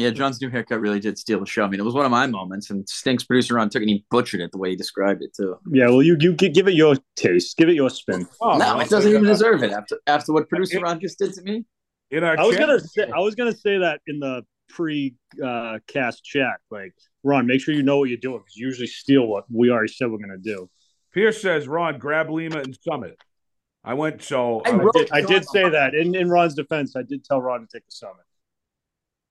Yeah, John's new haircut really did steal the show. I mean, it was one of my moments, and Stinks producer Ron took it and he butchered it the way he described it too. Yeah, well, you you give it your taste. Give it your spin. Oh, no, it doesn't even deserve it after after what producer Ron just did to me. In our I was gonna say I was gonna say that in the pre uh, cast chat. Like, Ron, make sure you know what you're doing because you usually steal what we already said we're gonna do. Pierce says, Ron, grab Lima and Summit. I went so I I- I did, I did say that in, in Ron's defense. I did tell Ron to take the summit.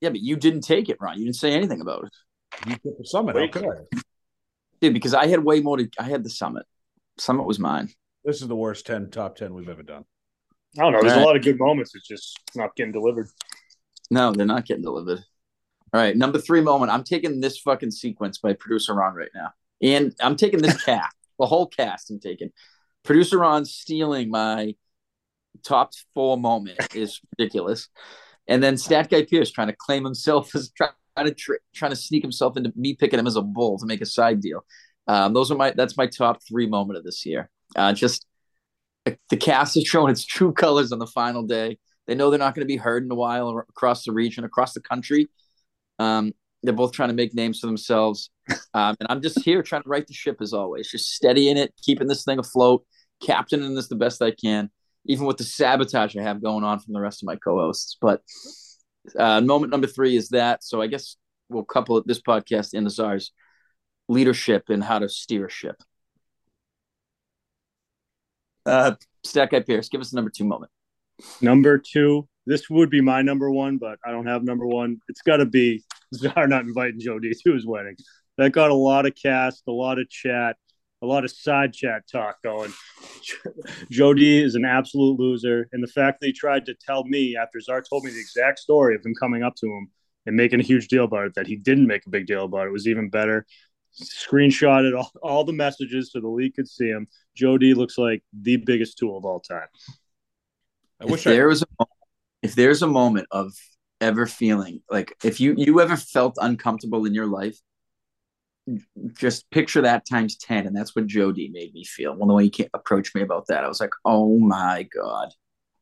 Yeah, but you didn't take it, Ron. You didn't say anything about it, you took the Summit. How Wait. could I? dude. Because I had way more to. I had the summit. Summit was mine. This is the worst 10 top 10 we've ever done. I don't know. There's All a right. lot of good moments. It's just not getting delivered. No, they're not getting delivered. All right, number three moment. I'm taking this fucking sequence by producer Ron right now, and I'm taking this cast, the whole cast. I'm taking producer Ron stealing my top four moment is ridiculous, and then Stat Guy Pierce trying to claim himself as trying to tr- trying to sneak himself into me picking him as a bull to make a side deal. Um, those are my that's my top three moment of this year. Uh, just the cast has shown its true colors on the final day. They know they're not going to be heard in a while across the region, across the country. Um, they're both trying to make names for themselves. Um, and I'm just here trying to right the ship as always, just steadying it, keeping this thing afloat, captaining this the best I can, even with the sabotage I have going on from the rest of my co-hosts. But uh, moment number three is that. So I guess we'll couple this podcast in Azar's leadership and how to steer a ship. Uh, Stat Guy Pierce, give us the number two moment. Number two, this would be my number one, but I don't have number one. It's got to be Czar not inviting Joe D to his wedding. That got a lot of cast, a lot of chat, a lot of side chat talk going. Jody is an absolute loser. And the fact that he tried to tell me after Czar told me the exact story of him coming up to him and making a huge deal about it, that he didn't make a big deal about it was even better. Screenshotted all, all the messages so the league could see him. Jody looks like the biggest tool of all time. I if wish I there was a moment, if there's a moment of ever feeling like if you you ever felt uncomfortable in your life just picture that times 10 and that's what jody made me feel. When the way he approached me about that i was like oh my god.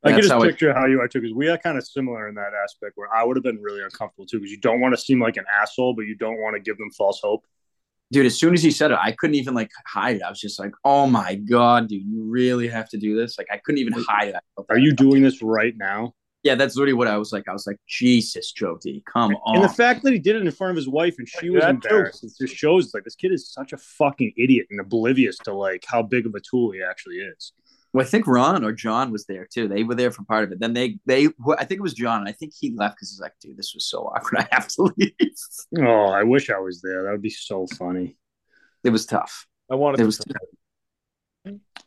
I can just picture how you are too, because we are kind of similar in that aspect where I would have been really uncomfortable too, because you don't want to seem like an asshole, but you don't want to give them false hope. dude as soon as he said it i couldn't even like hide it. I was just like oh my god dude you really have to do this? Like i couldn't even hide it. Are you doing this right now? Yeah that's literally what i was like i was like jesus jody come on And the fact that he did it in front of his wife and she was That embarrassed, it just shows like this kid is such a fucking idiot and oblivious to like how big of a tool he actually is. Well, I think Ron or John was there too. They were there for part of it. Then they, they, I think it was John. And I think he left because he's like, dude, this was so awkward. I have to leave. Oh, I wish I was there. That would be so funny. It was tough. I wanted It to was.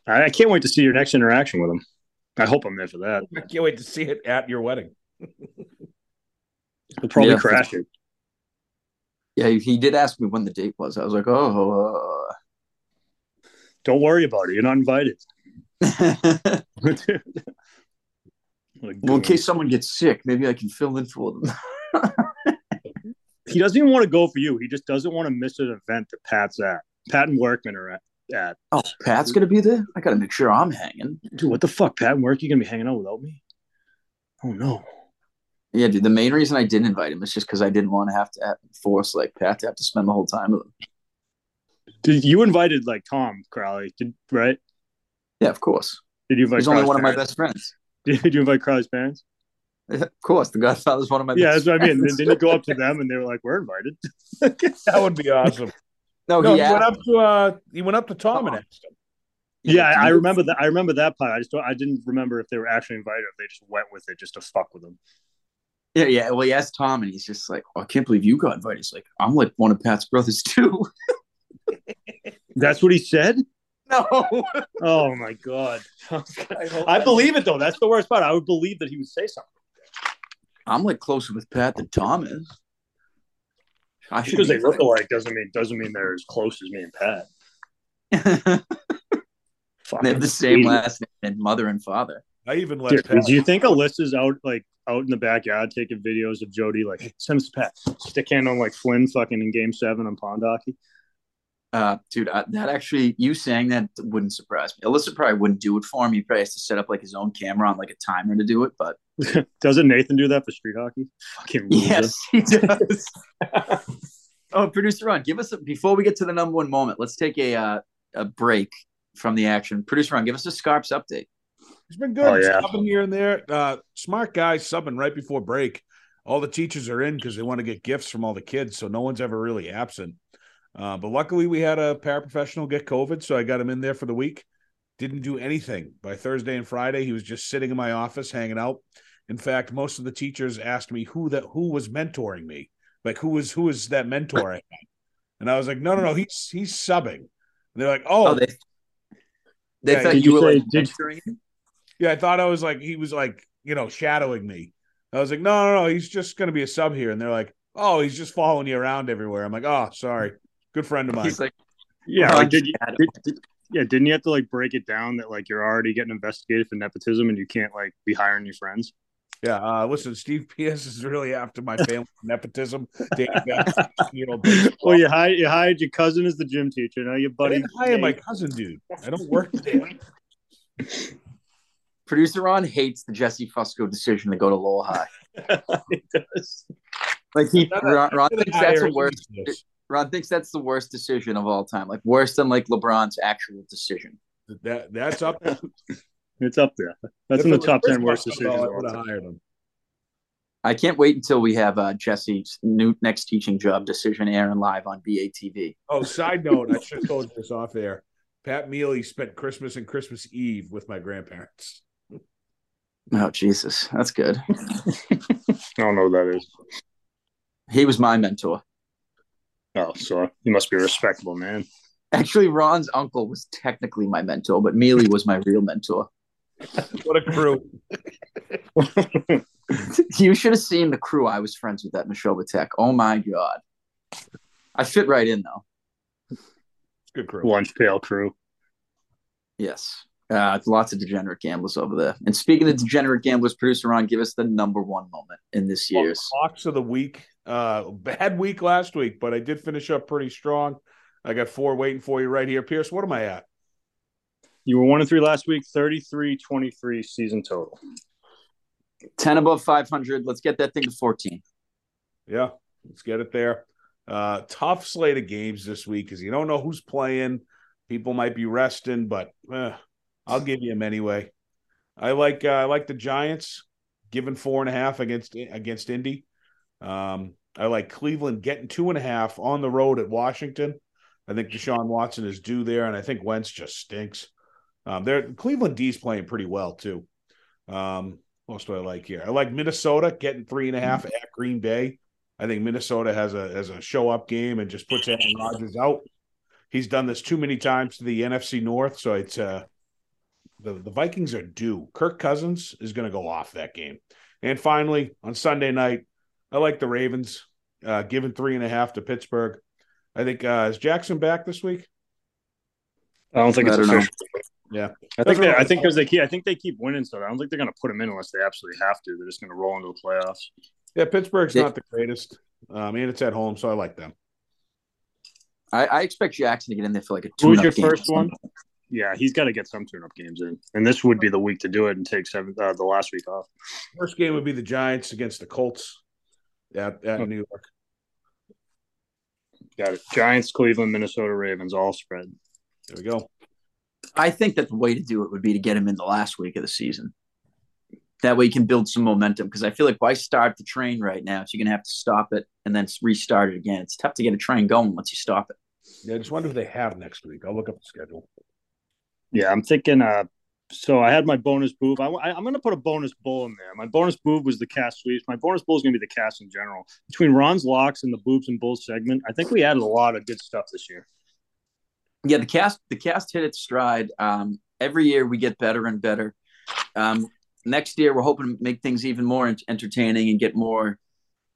I, I can't wait to see your next interaction with him. I hope I'm there for that. I can't wait to see it at your wedding. He'll probably Yeah. crash it. Yeah, he, he did ask me when the date was. I was like, oh. Don't worry about it. You're not invited. uh. Well, in case someone gets sick, maybe I can fill in for them. he doesn't even want to go for you. He just doesn't want to miss an event that Pat's at. Pat and Workman are at. At. oh, Pat's gonna be there. I gotta make sure I'm hanging. Dude, what the fuck, Pat and Work? You gonna be hanging out without me? Oh no. Yeah, dude. The main reason I didn't invite him is just because I didn't want to have to force like Pat to have to spend the whole time with him. Did you invited like Tom Crowley? Did right? Yeah, of course. Did you invite? He's only Crowley's one of my best friends. Did you invite Crowley's parents? Of course, the Godfather's one of my Yeah, best that's what I mean. friends. Then didn't you go up to them and they were like, "We're invited." That would be awesome. No, no, he he went up to uh he went up to Tom and asked him. Yeah, I, I remember that. I remember that part. I just don't, I didn't remember if they were actually invited. or if They just went with it just to fuck with them. Yeah, yeah. Well, he asked Tom, and he's just like, oh, "I can't believe you got invited." He's like, "I'm like one of Pat's brothers too." That's what he said. No. Oh my god! I I believe it though. That's the worst part. I would believe that he would say something I'm like closer with Pat than Tom is. I should because they be look alike doesn't mean doesn't mean they're as close as me and Pat. they have the same Idiot. last name, and mother and father. I even let Dude, Pat. do you think Alyssa's out like out in the backyard taking videos of Jody like "Hey, send us to Pat stick hand on like Flynn fucking in game seven on pond hockey? Uh, dude, I, that actually, you saying that wouldn't surprise me. Alyssa probably wouldn't do it for him. He probably has to set up like his own camera on like a timer to do it. But Doesn't Nathan do that for street hockey? Fucking yes, he does. oh, producer Ron, give us a, before we get to the number one moment. Let's take a uh, a break from the action. Producer Ron, give us a Scarps update. He's been good. Oh, yeah. Subbing here and there. Uh, smart guy subbing right before break. All the teachers are in because they want to get gifts from all the kids, so no one's ever really absent. Uh, but luckily, we had a paraprofessional get COVID, so I got him in there for the week. Didn't do anything by Thursday and Friday. He was just sitting in my office, hanging out. In fact, most of the teachers asked me who that who was mentoring me, like who was who was that mentor I had, and I was like, no, no, no, he's he's subbing. And they're like, oh, Oh, they they Yeah, thought you you were like mentoring him? Yeah, I thought I was like he was like you know shadowing me. I was like, no, no, no, he's just gonna be a sub here, and they're like, oh, he's just following you around everywhere. I'm like, oh, sorry, good friend of mine. He's like, Yeah, oh, like, did you, did, did, yeah, didn't you have to like break it down that like you're already getting investigated for nepotism and you can't like be hiring your friends? Yeah, uh, listen, Steve Pierce is really after my family nepotism. dating you know, Well, you hired you hired your cousin as the gym teacher. Now your I buddy. didn't hire my cousin, dude. I don't work there. producer Ron hates the Jesse Fusco decision to go to Lowell High. He does. Like he Ron, Ron thinks that's the worst. this. Ron thinks that's the worst decision of all time. Like worse than like LeBron's actual decision. That that's up. It's up there. That's If in the top ten worst decisions. I would have time. hired him. I can't wait until we have uh, Jesse's new next teaching job decision airing live on BATV. Oh, side note, I should have told you this off air. Pat Mealy spent Christmas and Christmas Eve with my grandparents. Oh Jesus, that's good. I don't know who that is. He was my mentor. Oh, so you must be a respectable man. Actually, Ron's uncle was technically my mentor, but Mealy was my real mentor. What a crew! you should have seen the crew I was friends with at Nashoba Tech. Oh my god. I fit right in though. Good crew. Lunch pail crew. Yes. Uh, lots of degenerate gamblers over there. And speaking of degenerate gamblers, producer Ron, give us the number one moment in this year's. Box of the week. Uh, bad week last week, but I did finish up pretty strong. I got four waiting for you right here, Pierce. What am I at? You were one and three last week. 33-23 season total. 10 above 500. Let's get that thing to 14. Yeah, let's get it there. Uh, tough slate of games this week because you don't know who's playing. People might be resting, but eh, I'll give you them anyway. I like uh, I like the Giants giving four and a half against against Indy. Um, I like Cleveland getting two and a half on the road at Washington. I think Deshaun Watson is due there, and I think Wentz just stinks. Um, they're Cleveland D's playing pretty well too. Um, what else do I like here? I like Minnesota getting three and a half at Green Bay. I think Minnesota has a has a show up game and just puts Aaron Rodgers out. He's done this too many times to the NFC North, so it's uh the, the Vikings are due. Kirk Cousins is going to go off that game. And finally, on Sunday night, I like the Ravens uh, giving three and a half to Pittsburgh. I think uh, is Jackson back this week? I don't think I it's don't know. Official. Yeah. I think they, what I I think thought. because they keep I think they keep winning so I don't think they're gonna put them in unless they absolutely have to. They're just gonna roll into the playoffs. Yeah, Pittsburgh's Yeah. not the greatest. Um, and it's at home, so I like them. I, I expect Jackson to get in there for like a two. Who's your first one? Yeah, he's got to get some tune up games in, and this would be the week to do it and take seven uh, the last week off. First game would be the Giants against the Colts at, at New York. Got it. Giants, Cleveland, Minnesota, Ravens, all spread. There we go. I think that the way to do it would be to get him in the last week of the season. That way you can build some momentum because I feel like why start the train right now? So you're gonna have to stop it and then restart it again. It's tough to get a train going once you stop it. Yeah, I just wonder if they have next week. I'll look up the schedule. Yeah, I'm thinking. Uh, so I had my bonus boob. I, I, am going to put a bonus bull in there. My bonus boob was the cast sweeps. My bonus bull is going to be the cast in general. Between Ron's locks and the boobs and bulls segment, I think we added a lot of good stuff this year. Yeah, the cast the cast hit its stride. Um, every year we get better and better. Um, next year we're hoping to make things even more entertaining and get more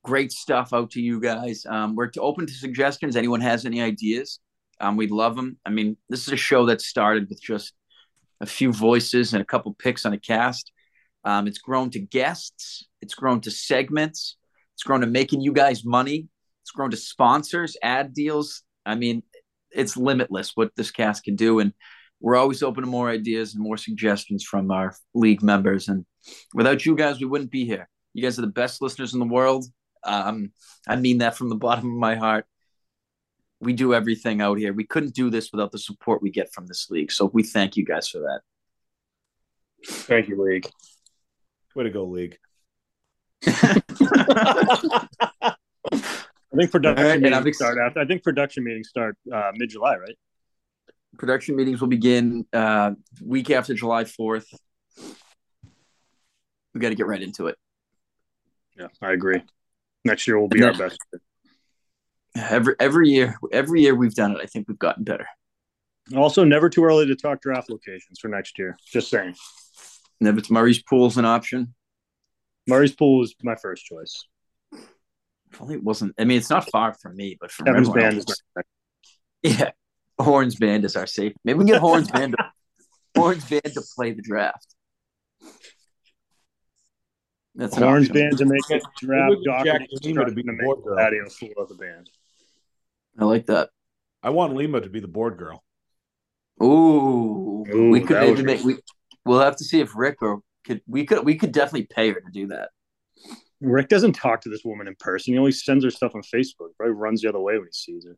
great stuff out to you guys. Um, we're open to suggestions. Anyone has any ideas? Um, we'd love them. I mean, this is a show that started with just a few voices and a couple picks on a cast. Um, it's grown to guests. It's grown to segments. It's grown to making you guys money. It's grown to sponsors, ad deals. I mean, it's limitless what this cast can do, and we're always open to more ideas and more suggestions from our league members. And without you guys, we wouldn't be here. You guys are the best listeners in the world. Um, I mean that from the bottom of my heart. We do everything out here. We couldn't do this without the support we get from this league. So we thank you guys for that. Thank you, league. Way to go, league. I think production Alright, meetings ex- start after. I think production meetings start uh, mid July, right? Production meetings will begin uh, week after July 4th. We got to get right into it. Yeah, I agree. Next year will be And our best. Every every year, every year we've done it. I think we've gotten better. Also, never too early to talk draft locations for next year. Just saying. And if it's Murray's pool's an option, Murray's Pool is my first choice. If only it wasn't. I mean, it's not far from me, but from Evans Band else- is Yeah, Horns Band is our safe. Maybe we can get Horns Band. To, Horns Band to play the draft. That's Horns. Band to make it draft Maybe we can document Jack Lima to be the board girl. patio full of the band. I like that. I want Lima to be the board girl. Ooh, Ooh, we could that maybe would be- make. We we'll have to see if Rick or could we could we could definitely pay her to do that. Rick doesn't talk to this woman in person. He only sends her stuff on Facebook. Probably runs the other way when he sees her.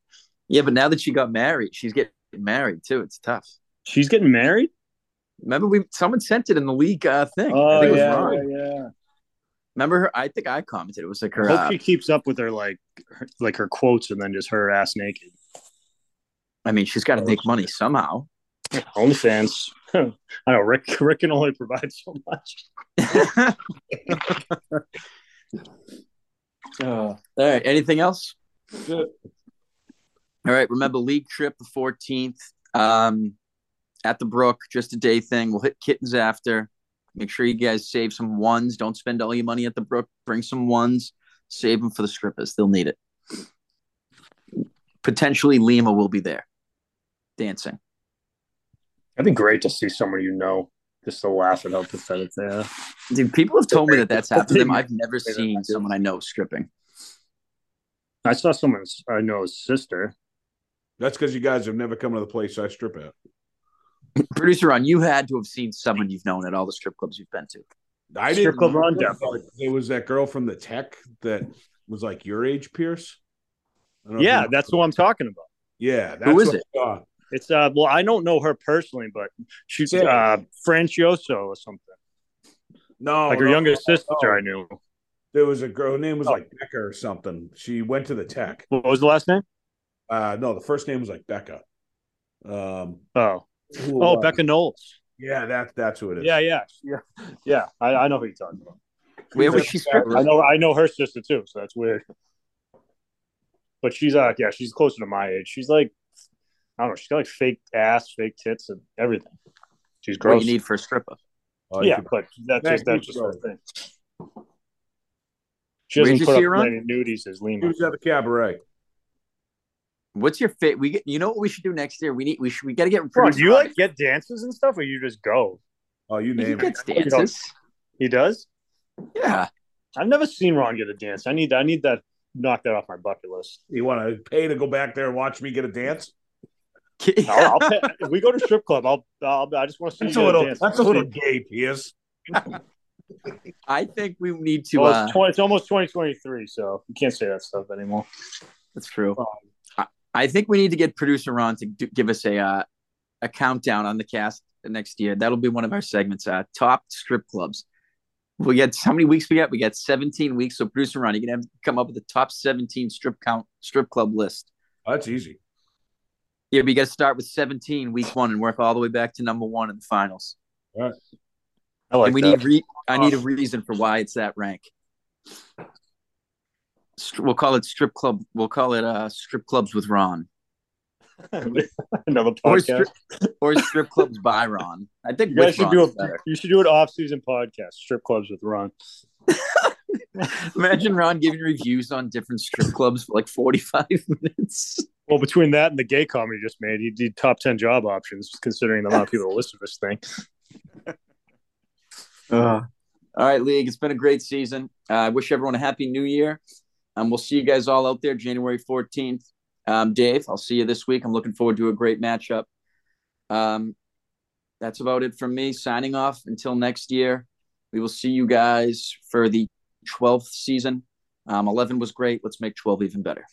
Yeah, but now that she got married, she's getting married too. It's tough. She's getting married. Remember, we someone sent it in the league uh, thing. I Oh think it was yeah, yeah. Remember her? I think I commented. It was like I her. hope Uh, she keeps up with her like her, like her quotes and then just her ass naked. I mean, she's got to make money somehow. OnlyFans. I know Rick. Rick can only provide so much. All right. Anything else? Good. All right. Remember, league trip the 14th um, at the Brook, just a day thing. We'll hit kittens after. Make sure you guys save some ones. Don't spend all your money at the Brook. Bring some ones. Save them for the strippers. They'll need it. Potentially, Lima will be there dancing. That'd be great to see someone you know just to laugh at how pathetic they are. Dude, people have told me that that's happened to them. I've never seen someone I know stripping. I saw someone's I know's sister. That's because you guys have never come to the place I strip at. Producer on, you had to have seen someone you've known at all the strip clubs you've been to. I Strip didn't club know run, that, definitely. but There was that girl from the tech that was like your age, Pierce. I don't know if Yeah, that's what I'm talking about. yeah. That's Who is what it? I saw. It's uh well, I don't know her personally, but she's Yeah. uh Francioso or something. No, like her no, youngest no, sister no. I knew. There was a girl. Her name was Oh. like Becca or something. She went to the tech. What was the last name? Uh, no, the first name was like Becca. Um, Oh. who Oh, was- Becca Knowles. Yeah, that's that's who it is. Yeah, yeah. Yeah. Yeah. I, I know who you're talking about. Where was at she the tech. stripping? I know I know her sister too, so that's weird. But she's uh yeah, she's closer to my age. She's like I don't know, she's got like fake ass, fake tits and everything. She's What you need for a stripper? Oh, yeah, but that's Back just that's to just her thing. She Where'd doesn't you put see up on? many nudies as She Lima. was at the cabaret. What's your fit? We get. You know what we should do next year? We need. We should. We got to get. Bro, do you like get dances and stuff, or you just go? Oh, you He name it. gets dances. He does. Yeah. I've never seen Ron get a dance. I need I need that knock that off my bucket list. You want to pay to go back there and watch me get a dance? I'll, I'll pay, if we go to strip club, I'll, I'll I just want to see That's you a little. a dance. That's a little gay, Pierce. I think we need to. Well, uh, it's, 20, it's almost 2023, so you can't say that stuff anymore. That's true. I, I think we need to get producer Ron to do, give us a uh, a countdown on the cast next year. That'll be one of our segments. Uh, top strip clubs. We get how many weeks we got? We got 17 weeks. So producer Ron, you can have come up with the top 17 strip count strip club list. Oh, that's easy. Yeah, but you got to start with 17 week one and work all the way back to number one in the finals. I like and we that. need re- I need a reason for why it's that rank. We'll call it strip club. We'll call it uh strip clubs with Ron. Another Or podcast. strip, or strip clubs by Ron. I think You guys should Ron do is a better. you should do an off season podcast, strip clubs with Ron. Imagine Ron giving reviews on different strip clubs for like 45 minutes. Well, between that and the gay comment you just made, you did top ten job options, considering the amount of people that listen to this thing. Uh, all right, League. It's been a great season. Uh, I wish everyone a happy new year. Um, we'll see you guys all out there January 14th. Um, Dave, I'll see you this week. I'm looking forward to a great matchup. Um, that's about it from me. Signing off until next year. We will see you guys for the 12th season. Um, 11 was great. Let's make 12 even better.